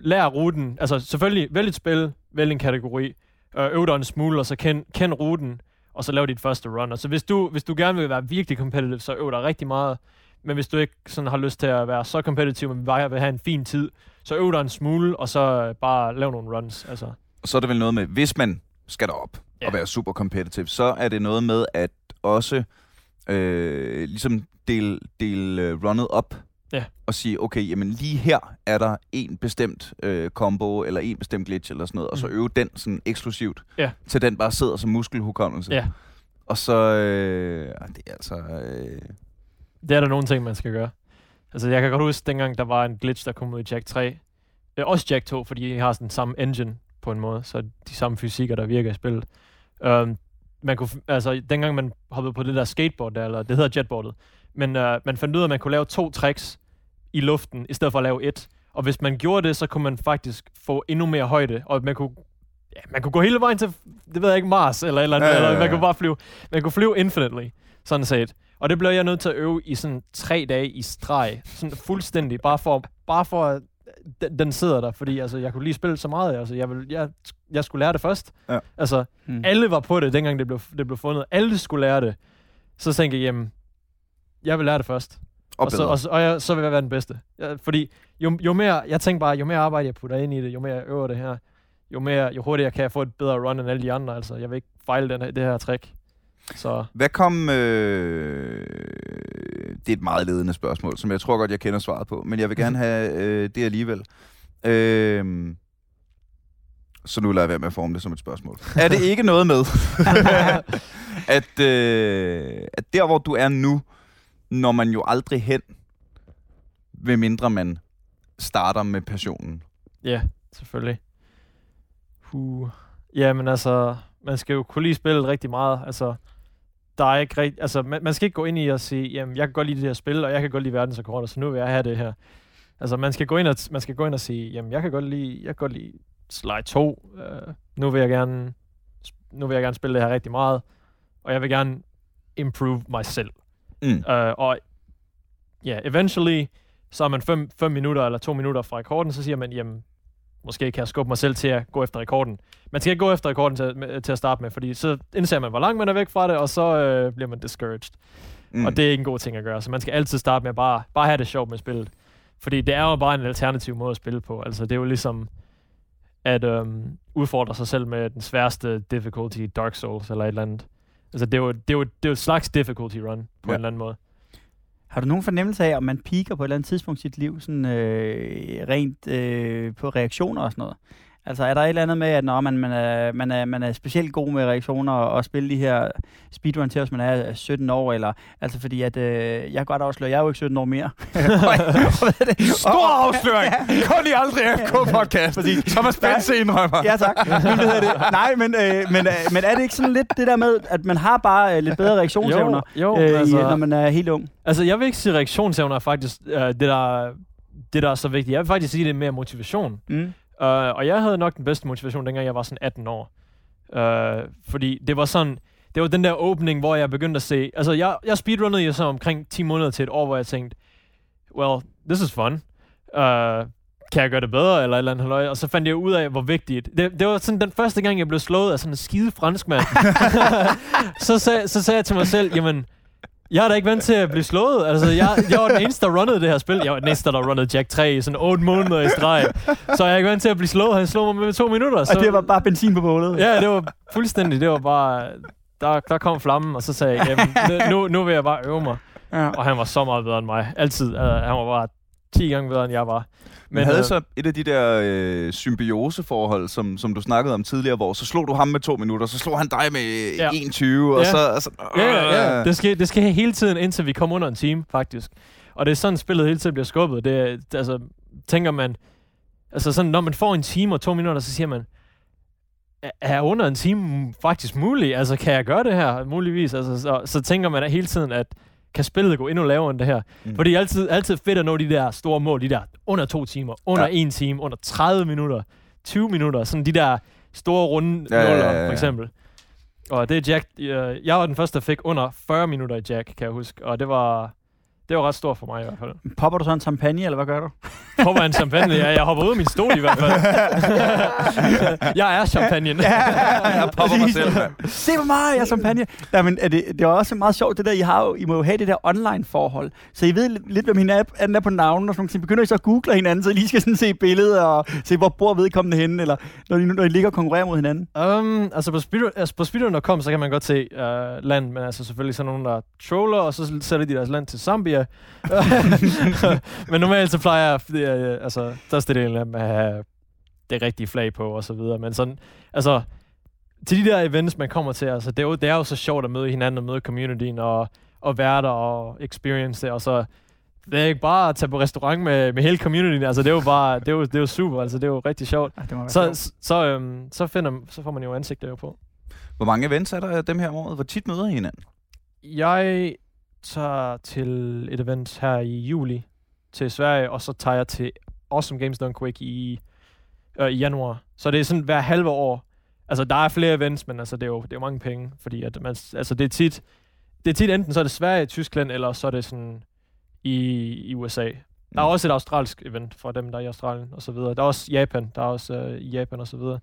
lær ruten. Altså selvfølgelig, vælg et spil, vælg en kategori. Uh, øv dig en smule, og så kend, kend ruten, og så lav dit første run. Og så hvis du, hvis du gerne vil være virkelig competitive, så øv dig rigtig meget. Men hvis du ikke sådan har lyst til at være så competitive, men bare vil have en fin tid, så øv dig en smule, og så uh, bare lav nogle runs. Altså. Og så er det vel noget med, hvis man skal derop Ja. og være super competitive, så er det noget med at også øh, ligesom dele, dele uh, runnet op Ja. og sige, okay, jamen lige her er der en bestemt øh, combo, eller en bestemt glitch, eller sådan noget, og så Mm. øve den sådan eksklusivt, Ja. til den bare sidder som muskelhukommelse. Ja, Og så, øh, det er altså... Øh, det er der nogle ting, man skal gøre. Altså, jeg kan godt huske, dengang der var en glitch, der kom ud i Jack 3. Øh, også Jack 2, fordi de har sådan den samme engine på en måde, så de samme fysikker, der virker i spillet. Um, man kunne, altså, dengang man hoppede på det der skateboard der, eller det hedder jetboardet, men uh, man fandt ud af, at man kunne lave to tricks i luften, i stedet for at lave et. Og hvis man gjorde det, så kunne man faktisk få endnu mere højde, og man kunne, ja, man kunne gå hele vejen til, det ved jeg ikke, Mars, eller, eller, ja, ja, ja. eller man kunne bare flyve, man kunne flyve infinitely, sådan set. Og det blev jeg nødt til at øve i sådan tre dage i streg, sådan fuldstændig, bare for, bare for at den, den sidder der, fordi altså, jeg kunne lige spille så meget, altså, jeg, vil, jeg, jeg skulle lære det først. Ja. Altså, Mm. alle var på det, dengang det blev, det blev fundet. Alle skulle lære det. Så tænkte jeg, jamen, jeg vil lære det først. og, Og, så, og, så, og jeg, så vil jeg være den bedste. Ja, fordi jo, jo mere, jeg tænker bare, jo mere arbejde jeg putter ind i det, jo mere jeg øver det her, jo, mere, jo hurtigere kan jeg få et bedre run end alle de andre. Altså, jeg vil ikke fejle den her, det her trick. Så Hvad kom... Øh, det er et meget ledende spørgsmål, som jeg tror godt, jeg kender svaret på, men jeg vil gerne have øh, det alligevel. Øh, så nu lader jeg være med at forme det som et spørgsmål. Er det ikke noget med, at, øh, at der, hvor du er nu, når man jo aldrig hen, ved mindre man starter med passionen? ja, selvfølgelig. Uh. Ja, men altså, man skal jo kunne lide spillet rigtig meget. Altså, der er ikke rigt, altså, man, man skal ikke gå ind i og sige, jamen, jeg kan godt lide det her spil, og jeg kan godt lide verdensrekorder, så nu vil jeg have det her. Altså, man skal gå ind og, man skal gå ind og sige, jamen, jeg kan godt lide, jeg kan godt lide Slide 2. Uh, nu vil jeg gerne, nu vil jeg gerne spille det her rigtig meget, og jeg vil gerne improve mig selv. Mm. Uh, og ja, yeah, eventually, så er man 5 minutter eller 2 minutter fra rekorden, så siger man, jamen, måske kan jeg skubbe mig selv til at gå efter rekorden. Man skal ikke gå efter rekorden til, til at starte med, fordi så indser man, hvor langt man er væk fra det, og så øh, bliver man discouraged. Mm. Og det er ikke en god ting at gøre, så man skal altid starte med at bare, bare have det sjovt med spillet. Fordi det er jo bare en alternativ måde at spille på. Altså, det er jo ligesom at øhm, udfordre sig selv med den sværeste difficulty, Dark Souls eller et eller andet. Altså, det er jo, det er jo, det er jo et slags difficulty run på Ja. en eller anden måde. Har du nogen fornemmelse af, om man piker på et eller andet tidspunkt i sit liv, sådan øh, rent øh, på reaktioner og sådan noget? Altså er der et eller andet med, at når man, man, er, man, er, man er specielt god med reaktioner og, og spille de her speedrun til, hvis man er 17 år, eller altså fordi at, øh, jeg kan godt afsløre, jeg er jo ikke 17 år mere. Stor afsløring! Kun i aldrig FK-podcast. Thomas Bense indrømmer. Ja, tak. Men, hedder det? Nej, men, øh, men, øh, men er det ikke sådan lidt det der med, at man har bare øh, lidt bedre reaktionsevner, jo, øh, altså, i, når man er helt ung? Altså, jeg vil ikke sige reaktionsevner er faktisk øh, det, der, det, der er så vigtigt. Jeg vil faktisk sige, det er mere motivation. Mm. Uh, og jeg havde nok den bedste motivation, dengang jeg var sådan 18 år. Uh, fordi det var sådan, det var den der åbning, hvor jeg begyndte at se, altså jeg, jeg speedrunnede jo så omkring 10 måneder til et år, hvor jeg tænkte, well, this is fun. Uh, kan jeg gøre det bedre, eller et eller andet halløj? Og så fandt jeg ud af, hvor vigtigt. Det, det var sådan den første gang, jeg blev slået af sådan en skide franskmand. så, sag, så sagde jeg til mig selv, jamen, jeg er da ikke vant til at blive slået. Altså, jeg, jeg var den eneste, der runnede det her spil. Jeg var den eneste, der runnede Jack 3 i sådan 8 måneder i streg. Så jeg er ikke vant til at blive slået. Han slog mig med to minutter. Så, Og det var bare benzin på bålet. Ja, det var fuldstændig. Det var bare... Der, der kom flammen, og så sagde jeg, jamen, nu, nu vil jeg bare øve mig. Ja. Og han var så meget bedre end mig. Altid. Uh, han var bare 10 gange bedre, end jeg var. Men havde øh, så et af de der øh, symbioseforhold, som, som du snakkede om tidligere, hvor så slog du ham med to minutter, så slog han dig med Ja. ja. 21, og Ja. så... Og så Ja, ja, Øh. ja. Det skal, det skal hele tiden, indtil vi kommer under en time, faktisk. Og det er sådan, spillet hele tiden bliver skubbet. Det altså, tænker man... Altså sådan, når man får en time og to minutter, så siger man, "Er- er under en time faktisk muligt? Altså, kan jeg gøre det her? Muligvis. Altså, så, så tænker man hele tiden, at kan spillet gå endnu lavere end det her? Mm. For det er altid, altid fedt at nå de der store mål, de der under to timer, under Ja. ja. en time, under 30 minutter, 20 minutter, sådan de der store runde Ja, ja, nuller, ja, ja. for eksempel. Og det er Jack, øh, jeg var den første, der fik under 40 minutter i Jack, kan jeg huske, og det var, det var ret stort for mig i hvert fald. Popper du så en champagne, eller hvad gør du? Hopper en champagne? Ja, jeg hopper ud af min stol i hvert fald. jeg er champagne. jeg popper mig selv. Se på mig, jeg er champagne. Ja, men er det, det er også meget sjovt, det der, I, har jo, I må jo have det der online-forhold. Så I ved lidt, lidt hvem hinanden er på navnen, og sådan ting. Begynder I så at google hinanden, så I lige skal sådan se billeder, og se, hvor bor vedkommende henne, eller når I, når I ligger og konkurrerer mod hinanden. Um, altså på, speedrun, altså på speedrun.com, så kan man godt se uh, land, men altså selvfølgelig sådan nogen, der troller, og så sætter de deres land til Zambia. men normalt så plejer jeg, fordi, uh, altså, størstedelen af dem at have det rigtige flag på, og så videre. Men sådan, altså, til de der events, man kommer til, altså, det er jo, det er jo så sjovt at møde hinanden, og møde communityen, og, og være der, og experience det, og så det er ikke bare at tage på restaurant med, med hele communityen, altså det er jo bare, det er jo, det er jo super, altså det er jo rigtig sjovt. Ja, det Så, sjovt. så, så, øhm, så, finder, så får man jo ansigter jo på. Hvor mange events er der af dem her om året? Hvor tit møder I hinanden? Jeg tager til et event her i juli til Sverige, og så tager jeg til Awesome Games Done Quick i, øh, i januar. Så det er sådan hver halve år. Altså, der er flere events, men altså, det er jo, det er jo mange penge, fordi at man, altså, det er tit, det er tit enten så er det Sverige, Tyskland, eller så er det sådan i, i USA. Der er Mm. også et australsk event for dem, der er i Australien og så videre. Der er også Japan, der er også øh, i Japan og så videre.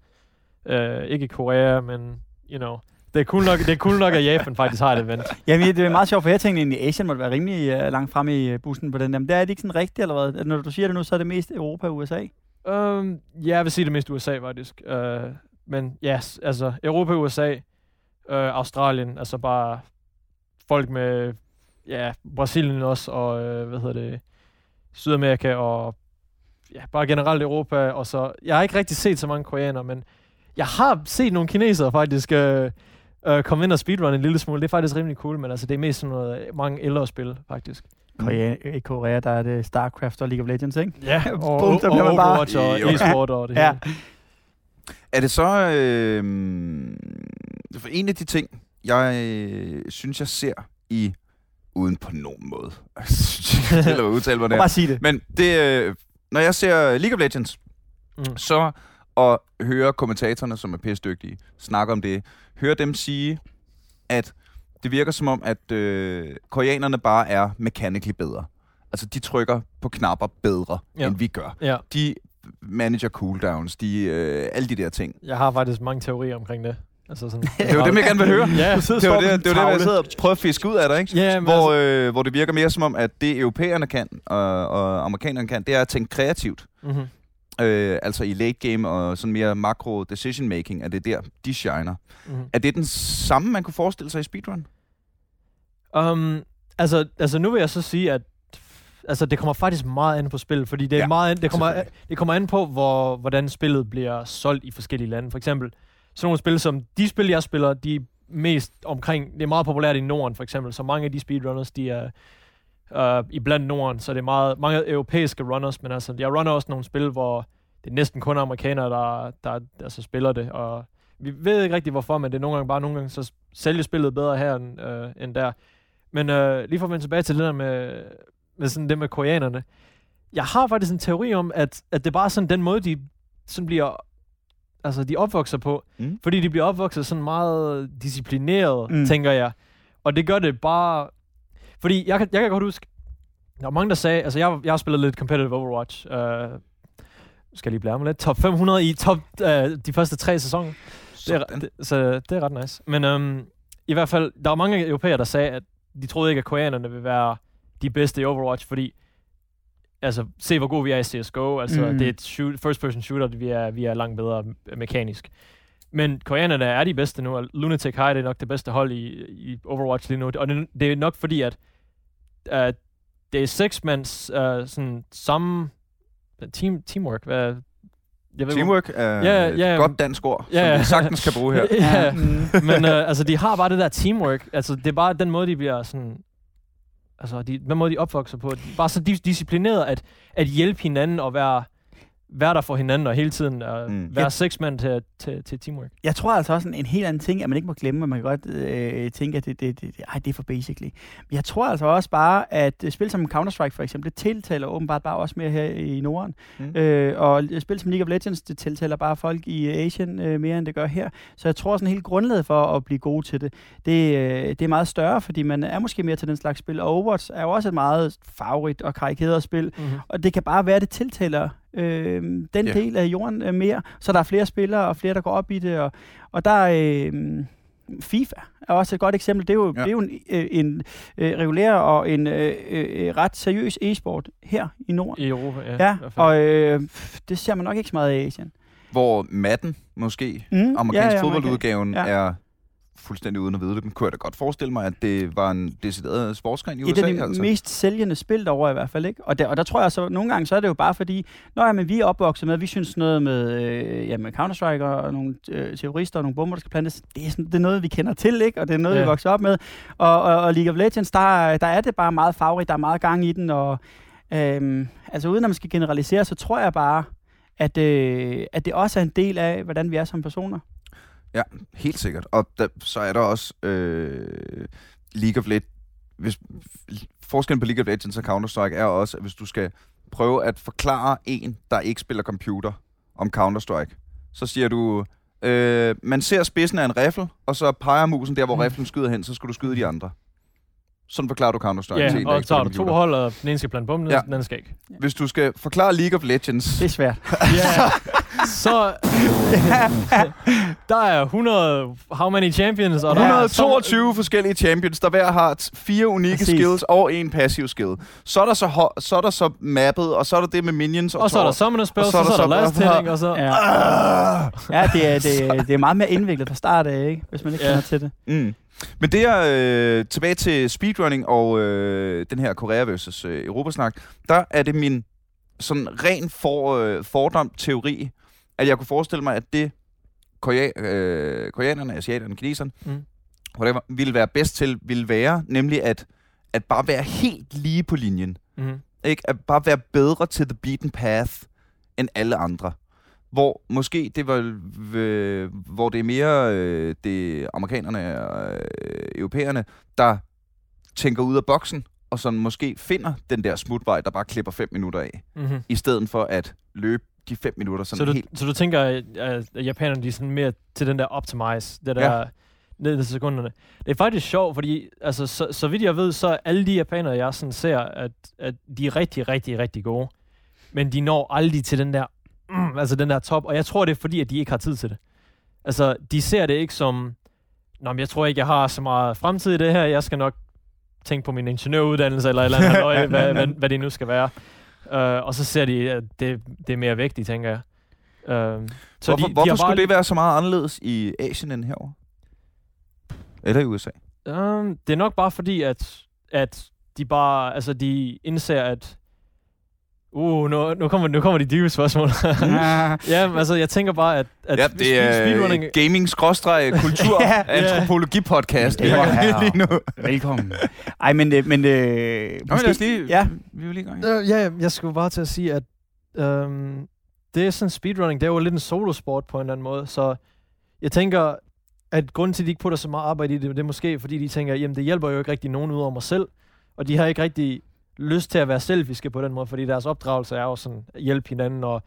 Øh, ikke Korea, men you know, det er cool nok, det er cool nok at Japan faktisk har et event. Jamen, det er meget sjovt, for jeg tænkte egentlig, at Asien måtte være rimelig uh, langt frem i øh, bussen på den der. Men det er det ikke sådan rigtigt, eller hvad? Når du siger det nu, så er det mest Europa og USA. Um, ja, jeg vil sige det mest USA, faktisk. Uh, men ja, yes, altså Europa, USA, uh, Australien, altså bare folk med, ja, Brasilien også, og uh, hvad hedder det, Sydamerika, og ja, bare generelt Europa, og så, jeg har ikke rigtig set så mange koreanere, men jeg har set nogle kinesere faktisk uh, uh, komme ind og speedrun en lille smule. Det er faktisk rimelig cool, men altså det er mest sådan noget, mange ældre spil, faktisk. Korea, I Korea, der er det StarCraft og League of Legends, ikke? Ja, og, Bum, og, så bliver man bare- Overwatch og e-sport og det Ja. hele. Er det så... Øh, for en af de ting, jeg øh, synes, jeg ser i... Uden på nogen måde. Jeg synes ikke, eller udtale mig Bare der. sige det. Men det, øh, når jeg ser League of Legends, Mm. så og høre kommentatorerne, som er pæstdygtige, snakke om det, høre dem sige, at det virker som om, at øh, koreanerne bare er mechanically bedre. Altså, de trykker på knapper bedre, ja. End vi gør. Ja. De manager cooldowns, de, øh, alle de der ting. Jeg har faktisk mange teorier omkring det. Altså sådan, Det var dem, jeg gerne vil høre. Ja, Det var det, det, var det, jeg sidder og prøver at fiske ud af dig, ikke? ja Hvor, altså, øh, hvor det virker mere som om, at det europæerne kan, og, og amerikanerne kan, det er at tænke kreativt. mm-hmm. Øh, altså i late game og sådan mere makro decision making, er det der, de shiner. Mm-hmm. Er det den samme, man kunne forestille sig i speedrun? Um, altså, altså nu vil jeg så sige, at altså, det kommer faktisk meget an på spillet, fordi det, er Ja, meget an, det, kommer, det kommer an på, hvor, hvordan spillet bliver solgt i forskellige lande. For eksempel, sådan nogle spil som de spil, jeg spiller, de er mest omkring, det er meget populært i Norden for eksempel, så mange af de speedrunners, de er uh, i blandt Norden, så det er meget, mange europæiske runners, men altså, jeg runner også nogle spil, hvor det er næsten kun amerikanere, der, der altså, spiller det, og vi ved ikke rigtig hvorfor, men det er nogle gange bare nogle gange, så sælger spillet bedre her end, øh, end der. Men øh, lige for at vende tilbage til det der med, med sådan det med koreanerne. Jeg har faktisk en teori om, at, at det er bare sådan den måde, de sådan bliver altså de opvokser på. Mm. Fordi de bliver opvokset sådan meget disciplineret, mm. tænker jeg. Og det gør det bare... Fordi jeg kan, jeg kan godt huske, der var mange, der sagde... Altså, jeg, jeg har spillet lidt competitive Overwatch. Uh, skal jeg lige blære mig lidt. Top 500 i top uh, de første tre sæsoner. Det er, det, så det er ret nice. Men um, i hvert fald, der var mange europæere, der sagde, at de troede ikke, at koreanerne vil være de bedste i Overwatch, fordi altså, se hvor gode vi er i CSGO. Altså, Mm. det er et shoot, first-person shooter, vi er, vi er langt bedre me- mekanisk. Men koreanerne er de bedste nu, og Lunatic High det er nok det bedste hold i, i Overwatch lige nu. Og det, det er nok fordi, at uh, det er seks mands uh, sådan samme team, teamwork. Hvad, jeg ved, Teamwork er Ja, et ja. godt dansk ord, Ja, som ja. vi sagtens kan bruge her. ja, Mm. men øh, altså, de har bare det der teamwork. Altså, det er bare den måde, de bliver sådan... Altså, de, den måde, de opvokser på. Er bare så dis- disciplineret at, at hjælpe hinanden og være... være der for hinanden, og hele tiden uh, Mm. mm. være seks mand til, til, til teamwork. Jeg tror altså også en, en helt anden ting, at man ikke må glemme, at man kan godt øh, tænke, at det, det, det, ej, det er for basically. Men jeg tror altså også bare, at spil som Counter-Strike for eksempel, det tiltaler åbenbart bare også mere her i Norden. Mm. Mm. Øh, og spil som League of Legends, det tiltaler bare folk i Asien øh, mere, end det gør her. Så jeg tror sådan helt grundlaget for at blive god til det, det, øh, det er meget større, fordi man er måske mere til den slags spil. Og Overwatch er jo også et meget farverigt og karikeret spil, Mm-hmm. og det kan bare være, at det tiltaler øh, den Ja. yeah. del af jorden øh, mere. Så der er flere spillere og flere, der går op i det. Og, og der er øh, FIFA er også et godt eksempel. Det er jo, Ja. det er jo en, øh, en øh, regulær og en øh, øh, ret seriøs e-sport her i Norden. I Europa, ja. Ja, og øh, det ser man nok ikke så meget i Asien. Hvor Madden, måske, Mm, amerikansk ja, ja, fodboldudgaven, ja. er fuldstændig uden at vide det. Men kunne jeg da godt forestille mig, at det var en decideret sportsgren i Et USA. af de altså. mest sælgende spil derovre i hvert fald, ikke? Og der, og der tror jeg så, nogle gange så er det jo bare fordi, når men vi er opvokset med, vi synes noget med, øh, ja, med Counter-Strike og nogle øh, terrorister og nogle bomber, der skal plantes, det er, sådan, det er noget, vi kender til, ikke? Og det er noget, ja. Vi vokser op med. Og, og, og League of Legends, der, der er det bare meget farverigt, der er meget gang i den, og øhm, altså uden at man skal generalisere, så tror jeg bare, at, øh, at det også er en del af, hvordan vi er som personer. Helt sikkert. Og der, så er der også øh, League of Legends. Hvis, forskellen på League of Legends og Counter-Strike er også, at hvis du skal prøve at forklare en, der ikke spiller computer, om Counter-Strike, så siger du, øh, man ser spidsen af en riffel, og så peger musen der, hvor Mm. riflen skyder hen, så skal du skyde de andre. Sådan forklarer du Counter-Strike Ja, til en, der og ikke så har spiller du to computer. hold, og den ene skal plante bomben, Ja. ja. den anden skal ikke. Hvis du skal forklare League of Legends, Det er svært. Ja, så... der er 100... How many champions? Og der er 122 forskellige champions, der hver har fire unikke Præcis. skills og en passiv skill. Så er der så, så, er der så mappet, og så er der det med minions og, Og så er der summoner spell, og så, så, er der last så- hitting, og så... Ja, ja det, er, det, er, det er meget mere indviklet fra start af, ikke? hvis man ikke Ja. kender til det. Mm. Men det er øh, tilbage til speedrunning og øh, den her Korea versus øh, Europasnak. Der er det min sådan ren for, øh, fordom teori, at jeg kunne forestille mig, at det korea, øh, koreanerne, asiaterne, kineserne, Mm. whatever, ville være bedst til, ville være nemlig at, at bare være helt lige på linjen. Mm-hmm. Ikke? At bare være bedre til the beaten path end alle andre. Hvor måske det var, øh, hvor det er mere øh, det amerikanerne og øh, europæerne, der tænker ud af boksen, og sådan måske finder den der smutvej, der bare klipper fem minutter af, Mm-hmm. i stedet for at løbe de fem minutter sådan Så du, helt... så du tænker, at, japanerne de er sådan mere til den der optimize, det der ja. ned til sekunderne. Det er faktisk sjovt, fordi altså, så, så vidt jeg ved, så er alle de japanere, jeg sådan ser, at, at de er rigtig, rigtig, rigtig gode. Men de når aldrig til den der, mm, altså den der top, og jeg tror, det er fordi, at de ikke har tid til det. Altså, de ser det ikke som, Nå, men jeg tror ikke, jeg har så meget fremtid i det her, jeg skal nok tænke på min ingeniøruddannelse, eller eller andet, halløj, hvad, hvad, hvad det nu skal være. Uh, og så ser de, at det, det er mere vigtigt, tænker jeg. Uh, så hvorfor de, hvorfor de skulle bare, det være så meget anderledes i Asien end herovre? Eller i USA? Um, det er nok bare fordi, at, at de bare, altså de indser, at Uh, nu, nu, kommer, nu kommer de dybe spørgsmål. Ja. ja, men altså, jeg tænker bare, at, at ja, det er speedrunning... gaming-kultur Ja. antropologi-podcast. Det var her. lige nu. Velkommen. Ej, men, øh, men øh, Nå, men lad os lige... Ja. Vi vil lige gang. Øh, ja, ja, jeg skulle bare til at sige, at øhm, det er sådan speedrunning, det er jo lidt en solosport på en eller anden måde, så jeg tænker, at grunden til, at de ikke putter så meget arbejde i det, det er måske, fordi de tænker, jamen det hjælper jo ikke rigtig nogen ud over mig selv, og de har ikke rigtig lyst til at være selviske på den måde, fordi deres opdragelse er jo sådan, at hjælpe hinanden og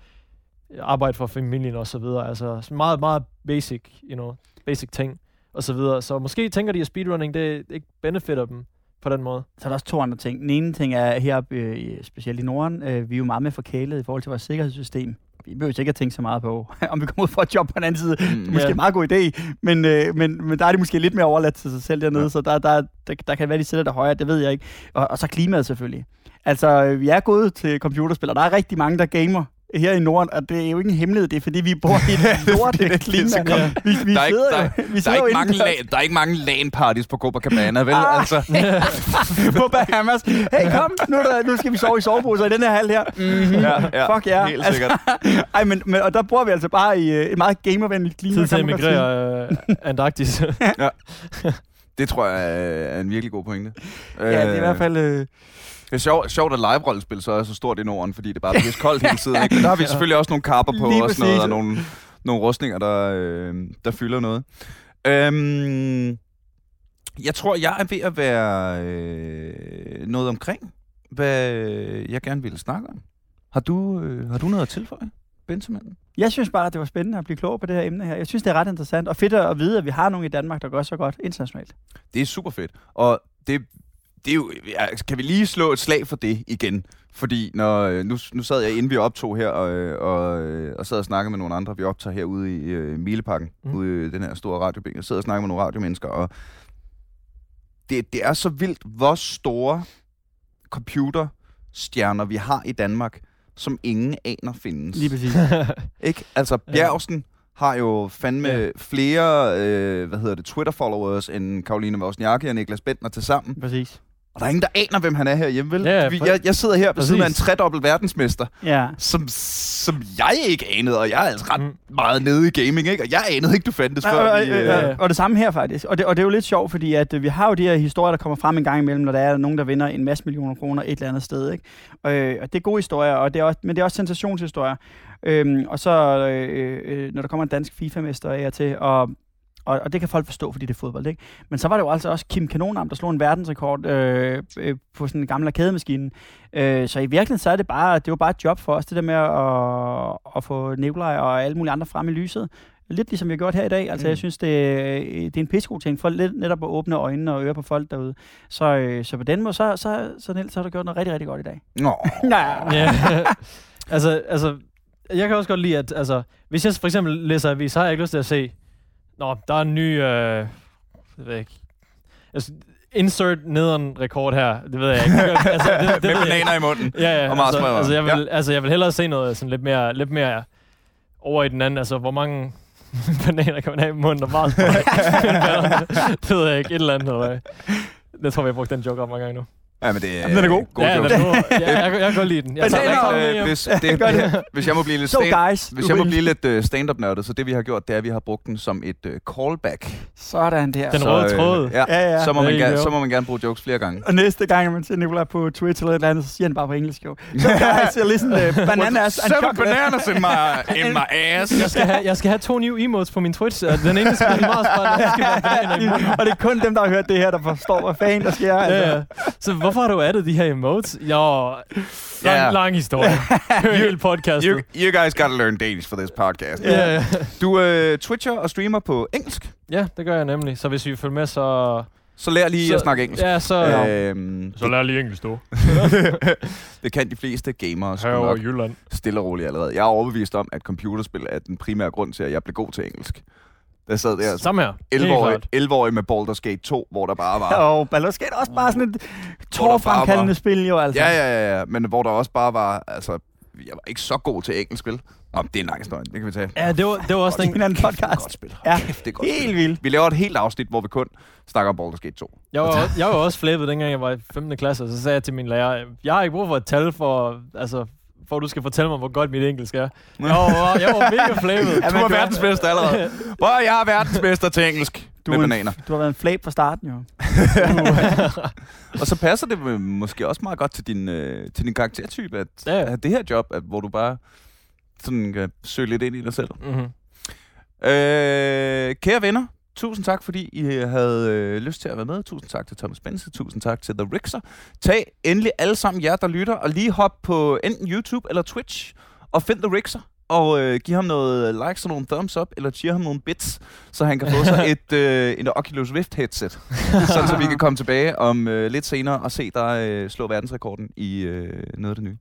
arbejde for familien og så videre, altså meget, meget basic, you know, basic ting og så videre, så måske tænker de, at speedrunning, det ikke benefitter dem på den måde. Så er der også to andre ting. Den ene ting er heroppe, øh, i- specielt i Norden, øh, vi er jo meget mere forkælet i forhold til vores sikkerhedssystem. Vi behøver ikke at tænke så meget på, om vi kommer ud for et job på den anden side. Det er Mm. måske Ja. en meget god idé, men, øh, men, men der er de måske lidt mere overladt til sig selv dernede, Ja. så der, der, der, der kan være, de sætter der højere, det ved jeg ikke. Og, og så klimaet selvfølgelig. Altså, øh, vi er gået til computerspil, og der er rigtig mange, der gamer her i Norden, og det er jo ikke en hemmelighed, det er fordi, vi bor i et lortet klima. kom- Vi, vi Der er ikke- der- jo, vi Der er, ikke mange. LAN, der er ikke mange LAN-parties på Copacabana, vel? Ah. Altså, på Bahamas. Hey, kom, nu, er der, nu skal vi sove i soveposer i den her hal her. Mm-hmm. ja, ja, Fuck ja. Helt sikkert. Ej, men, men, og der bor vi altså bare i øh, et meget gamervenligt klima. Tid til at emigrere øh, Antarktis. Det tror jeg er en virkelig god pointe. Ja, det er i hvert fald... Øh, Det er sjovt, sjovt at live-rollespil så er så stort i Norden, fordi det bare er pisse koldt hele tiden. Ikke? Men der har vi selvfølgelig også nogle kapper på Lige og sådan noget, og nogle, nogle rustninger, der, øh, der fylder noget. Øhm, jeg tror, jeg er ved at være øh, noget omkring, hvad jeg gerne ville snakke om. Har du, øh, har du noget at tilføje, Benjamin? Jeg synes bare, at det var spændende at blive klog på det her emne her. Jeg synes, det er ret interessant og fedt at vide, at vi har nogen i Danmark, der gør så godt internationalt. Det er super fedt. Og det, det er jo, kan vi lige slå et slag for det igen? Fordi når, øh, nu, nu sad jeg, inden vi optog her, og, øh, og, øh, og sad og snakkede med nogle andre. Vi optager herude i øh, Mileparken, Mm. ude i den her store radiobænk. Jeg sidder og snakker med nogle radiomennesker, og det, det er så vildt, hvor store computerstjerner vi har i Danmark, som ingen aner findes. Lige præcis. Ikke? Altså, Ja. Bjergsen har jo fandme Ja. ja. flere, øh, hvad hedder det, Twitter-followers end Karoline Wozniacki og Niklas Bentner til sammen. præcis. Og der er ingen, der aner, hvem han er herhjemme, vel? Ja, præ- jeg, jeg sidder her ved siden af en tredobbelt verdensmester, Ja. som, som jeg ikke anede, og jeg er altså ret Mm. meget nede i gaming, ikke? Og jeg anede ikke, du fandtes Nej, før. og, vi, og, øh, og, det samme her faktisk. Og det, og det er jo lidt sjovt, fordi at, øh, vi har jo de her historier, der kommer frem en gang imellem, når der er nogen, der vinder en masse millioner kroner et eller andet sted. Ikke? Og, øh, og det er gode historier, og det er også, men det er også sensationshistorier. Øhm, og så, øh, øh, når der kommer en dansk FIFA-mester af og til, og og, og det kan folk forstå, fordi det er fodbold, ikke? Men så var det jo altså også Kim Kanonarm, der slog en verdensrekord øh, øh, på sådan en gammel arkademaskine. Øh, så i virkeligheden, så er det bare, det jo bare et job for os, det der med at, at få Nikolaj og alle mulige andre frem i lyset. Lidt ligesom vi har gjort her i dag. Altså, mm. Jeg synes, det, er- det er en pissegod ting for lidt netop at åbne øjnene og ører på folk derude. Så, øh, så på den måde, så, så, så, Niels, så har du gjort noget rigtig, rigtig godt i dag. Nå. Ja. altså, altså, jeg kan også godt lide, at altså, hvis jeg for eksempel læser avis, så har jeg ikke lyst til at se, Nå, der er en ny, øh, jeg ved ikke, altså, insert nederen rekord her, det ved jeg ikke. altså, det, det med jeg ikke. bananer i munden. Ja, ja. Og altså, altså, jeg vil, altså, jeg vil hellere se noget sådan lidt mere, lidt mere over i den anden. Altså, hvor mange bananer kan man have i munden og Mars Det ved jeg ikke. Et eller andet, eller hvad? Jeg tror, vi har brugt den joke op mange gange nu. Ja, men det er, Jamen, den er god. god ja, den er god. ja, jeg, jeg, kan godt lide den. Jeg tager den med Øh, hvis, det, det. hvis jeg må blive lidt So stand, guys, hvis jeg må blive lidt uh, stand-up-nørdet, så det vi har gjort, det er, at vi har brugt den som et uh, callback. Sådan der. Den så, røde tråd. Ja, Ja, ja. Så, må man gerne, så må man gerne bruge jokes flere gange. Og næste gang, man ser Nicolai på Twitter eller et eller andet, så siger han bare på engelsk jo. So guys, listen, uh, bananas and Seven bananas in my, in my ass. Jeg skal, have, jeg skal have to nye emotes på min Twitch. og Den ene skal bananer i munden. og det er kun dem, der har hørt det her, der forstår, hvad fanden der sker. Altså. Ja, ja. Så hvorfor har du addet de her emotes? Jo, lang, Ja. lang historie. Hør hele podcastet. You, you guys gotta learn Danish for this podcast. Ja, ja. Du øh, twitcher og streamer på engelsk, ja, det gør jeg nemlig. Så hvis vi følger med, så... så lær lige så, at snakke engelsk. Ja, så... Øhm, Så lær lige engelsk, du. det kan de fleste gamere sgu nok Jylland. stille og roligt allerede. Jeg er overbevist om, at computerspil er den primære grund til, at jeg blev god til engelsk. Der sad der altså Samme her. Helt 11-årig, klart. 11-årig med Baldur's Gate 2, hvor der bare var... Og Baldur's Gate også bare sådan et tårfremkaldende spil jo, altså. Ja, ja, ja, ja, men hvor der også bare var... Altså, jeg var ikke så god til engelsk spil. Om det er en lang historie, det kan vi tage. Ja, det var, det var også en anden Kæft, det er podcast. godt spil. Ja, Kæft, det er godt Helt spil. vildt. Vi laver et helt afsnit, hvor vi kun snakker om Baldur's Gate 2. Jeg var, jeg var også flæbet, dengang jeg var i 15. klasse, og så sagde jeg til min lærer, jeg har ikke brug for et tal for, altså, for at du skal fortælle mig, hvor godt mit engelsk er. Jeg var, jeg var mega flæbet. Ja, Du er er- verdensmester allerede. Hvor jeg er verdensmester til engelsk Du, med er en- bananer. du har været en flab fra starten jo. Og så passer det måske også meget godt til din, øh, til din karaktertype, at, Ja. at det her job, at, hvor du bare sådan kan søge lidt ind i dig selv. mm-hmm. Øh, kære venner, tusind tak, fordi I havde øh, lyst til at være med. Tusind tak til Thomas Bense. Tusind tak til The Rixer. Tag endelig alle sammen jer, der lytter, og lige hop på enten YouTube eller Twitch og find The Rixer. Og øh, giv ham noget likes og nogle thumbs up, eller cheer ham nogle bits, så han kan få sig et, øh, en Oculus Rift headset. sådan, så vi kan komme tilbage om øh, lidt senere og se dig øh, slå verdensrekorden i øh, noget af det nye.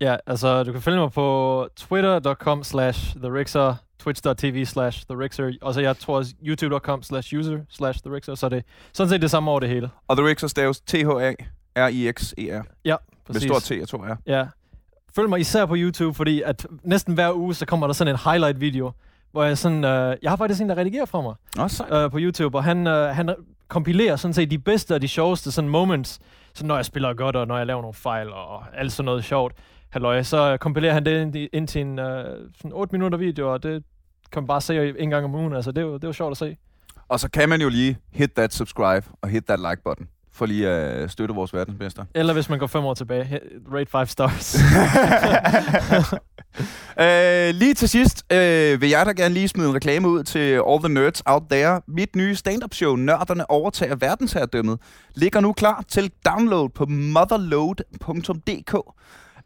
Ja, altså, du kan følge mig på twitter.com slash therixer, twitch.tv slash therixer, og så jeg tror også youtube.com slash user slash therixer, så det er sådan set det samme over det hele. Og The Rixer staves T-H-A-R-I-X-E-R. Ja, Med præcis. stort T, jeg tror jeg. Ja. Følg mig især på YouTube, fordi at næsten hver uge, så kommer der sådan en highlight-video, hvor jeg sådan, øh, jeg har faktisk en, der redigerer for mig sejt. øh, på YouTube, og han, øh, han kompilerer sådan set de bedste og de sjoveste sådan moments, så når jeg spiller godt, og når jeg laver nogle fejl, og alt sådan noget sjovt, halløj, så kompilerer han det ind, til en øh, sådan 8 minutter video, og det kan man bare se en gang om ugen, altså det er jo, det er jo sjovt at se. Og så kan man jo lige hit that subscribe og hit that like button. for lige at støtte vores verdensmester. Eller hvis man går fem år tilbage, rate 5 stars. Øh, lige til sidst øh, vil jeg da gerne lige smide en reklame ud til all the nerds out there. Mit nye stand-up show, Nørderne overtager verdensherredømmet, ligger nu klar til download på motherload.dk.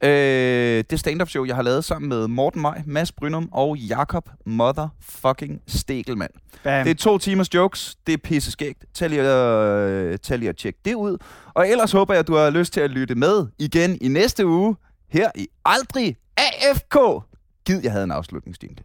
Øh, det stand-up show, jeg har lavet sammen med Morten Maj, Mads Brynum og Jakob Motherfucking Stegelmann. Bam. Det er to timers jokes. Det er pisse skægt. Tag lige, øh, tag lige og tjek det ud. Og ellers håber jeg, at du har lyst til at lytte med igen i næste uge her i Aldrig AFK. Gid, jeg havde en afslutningsdingle.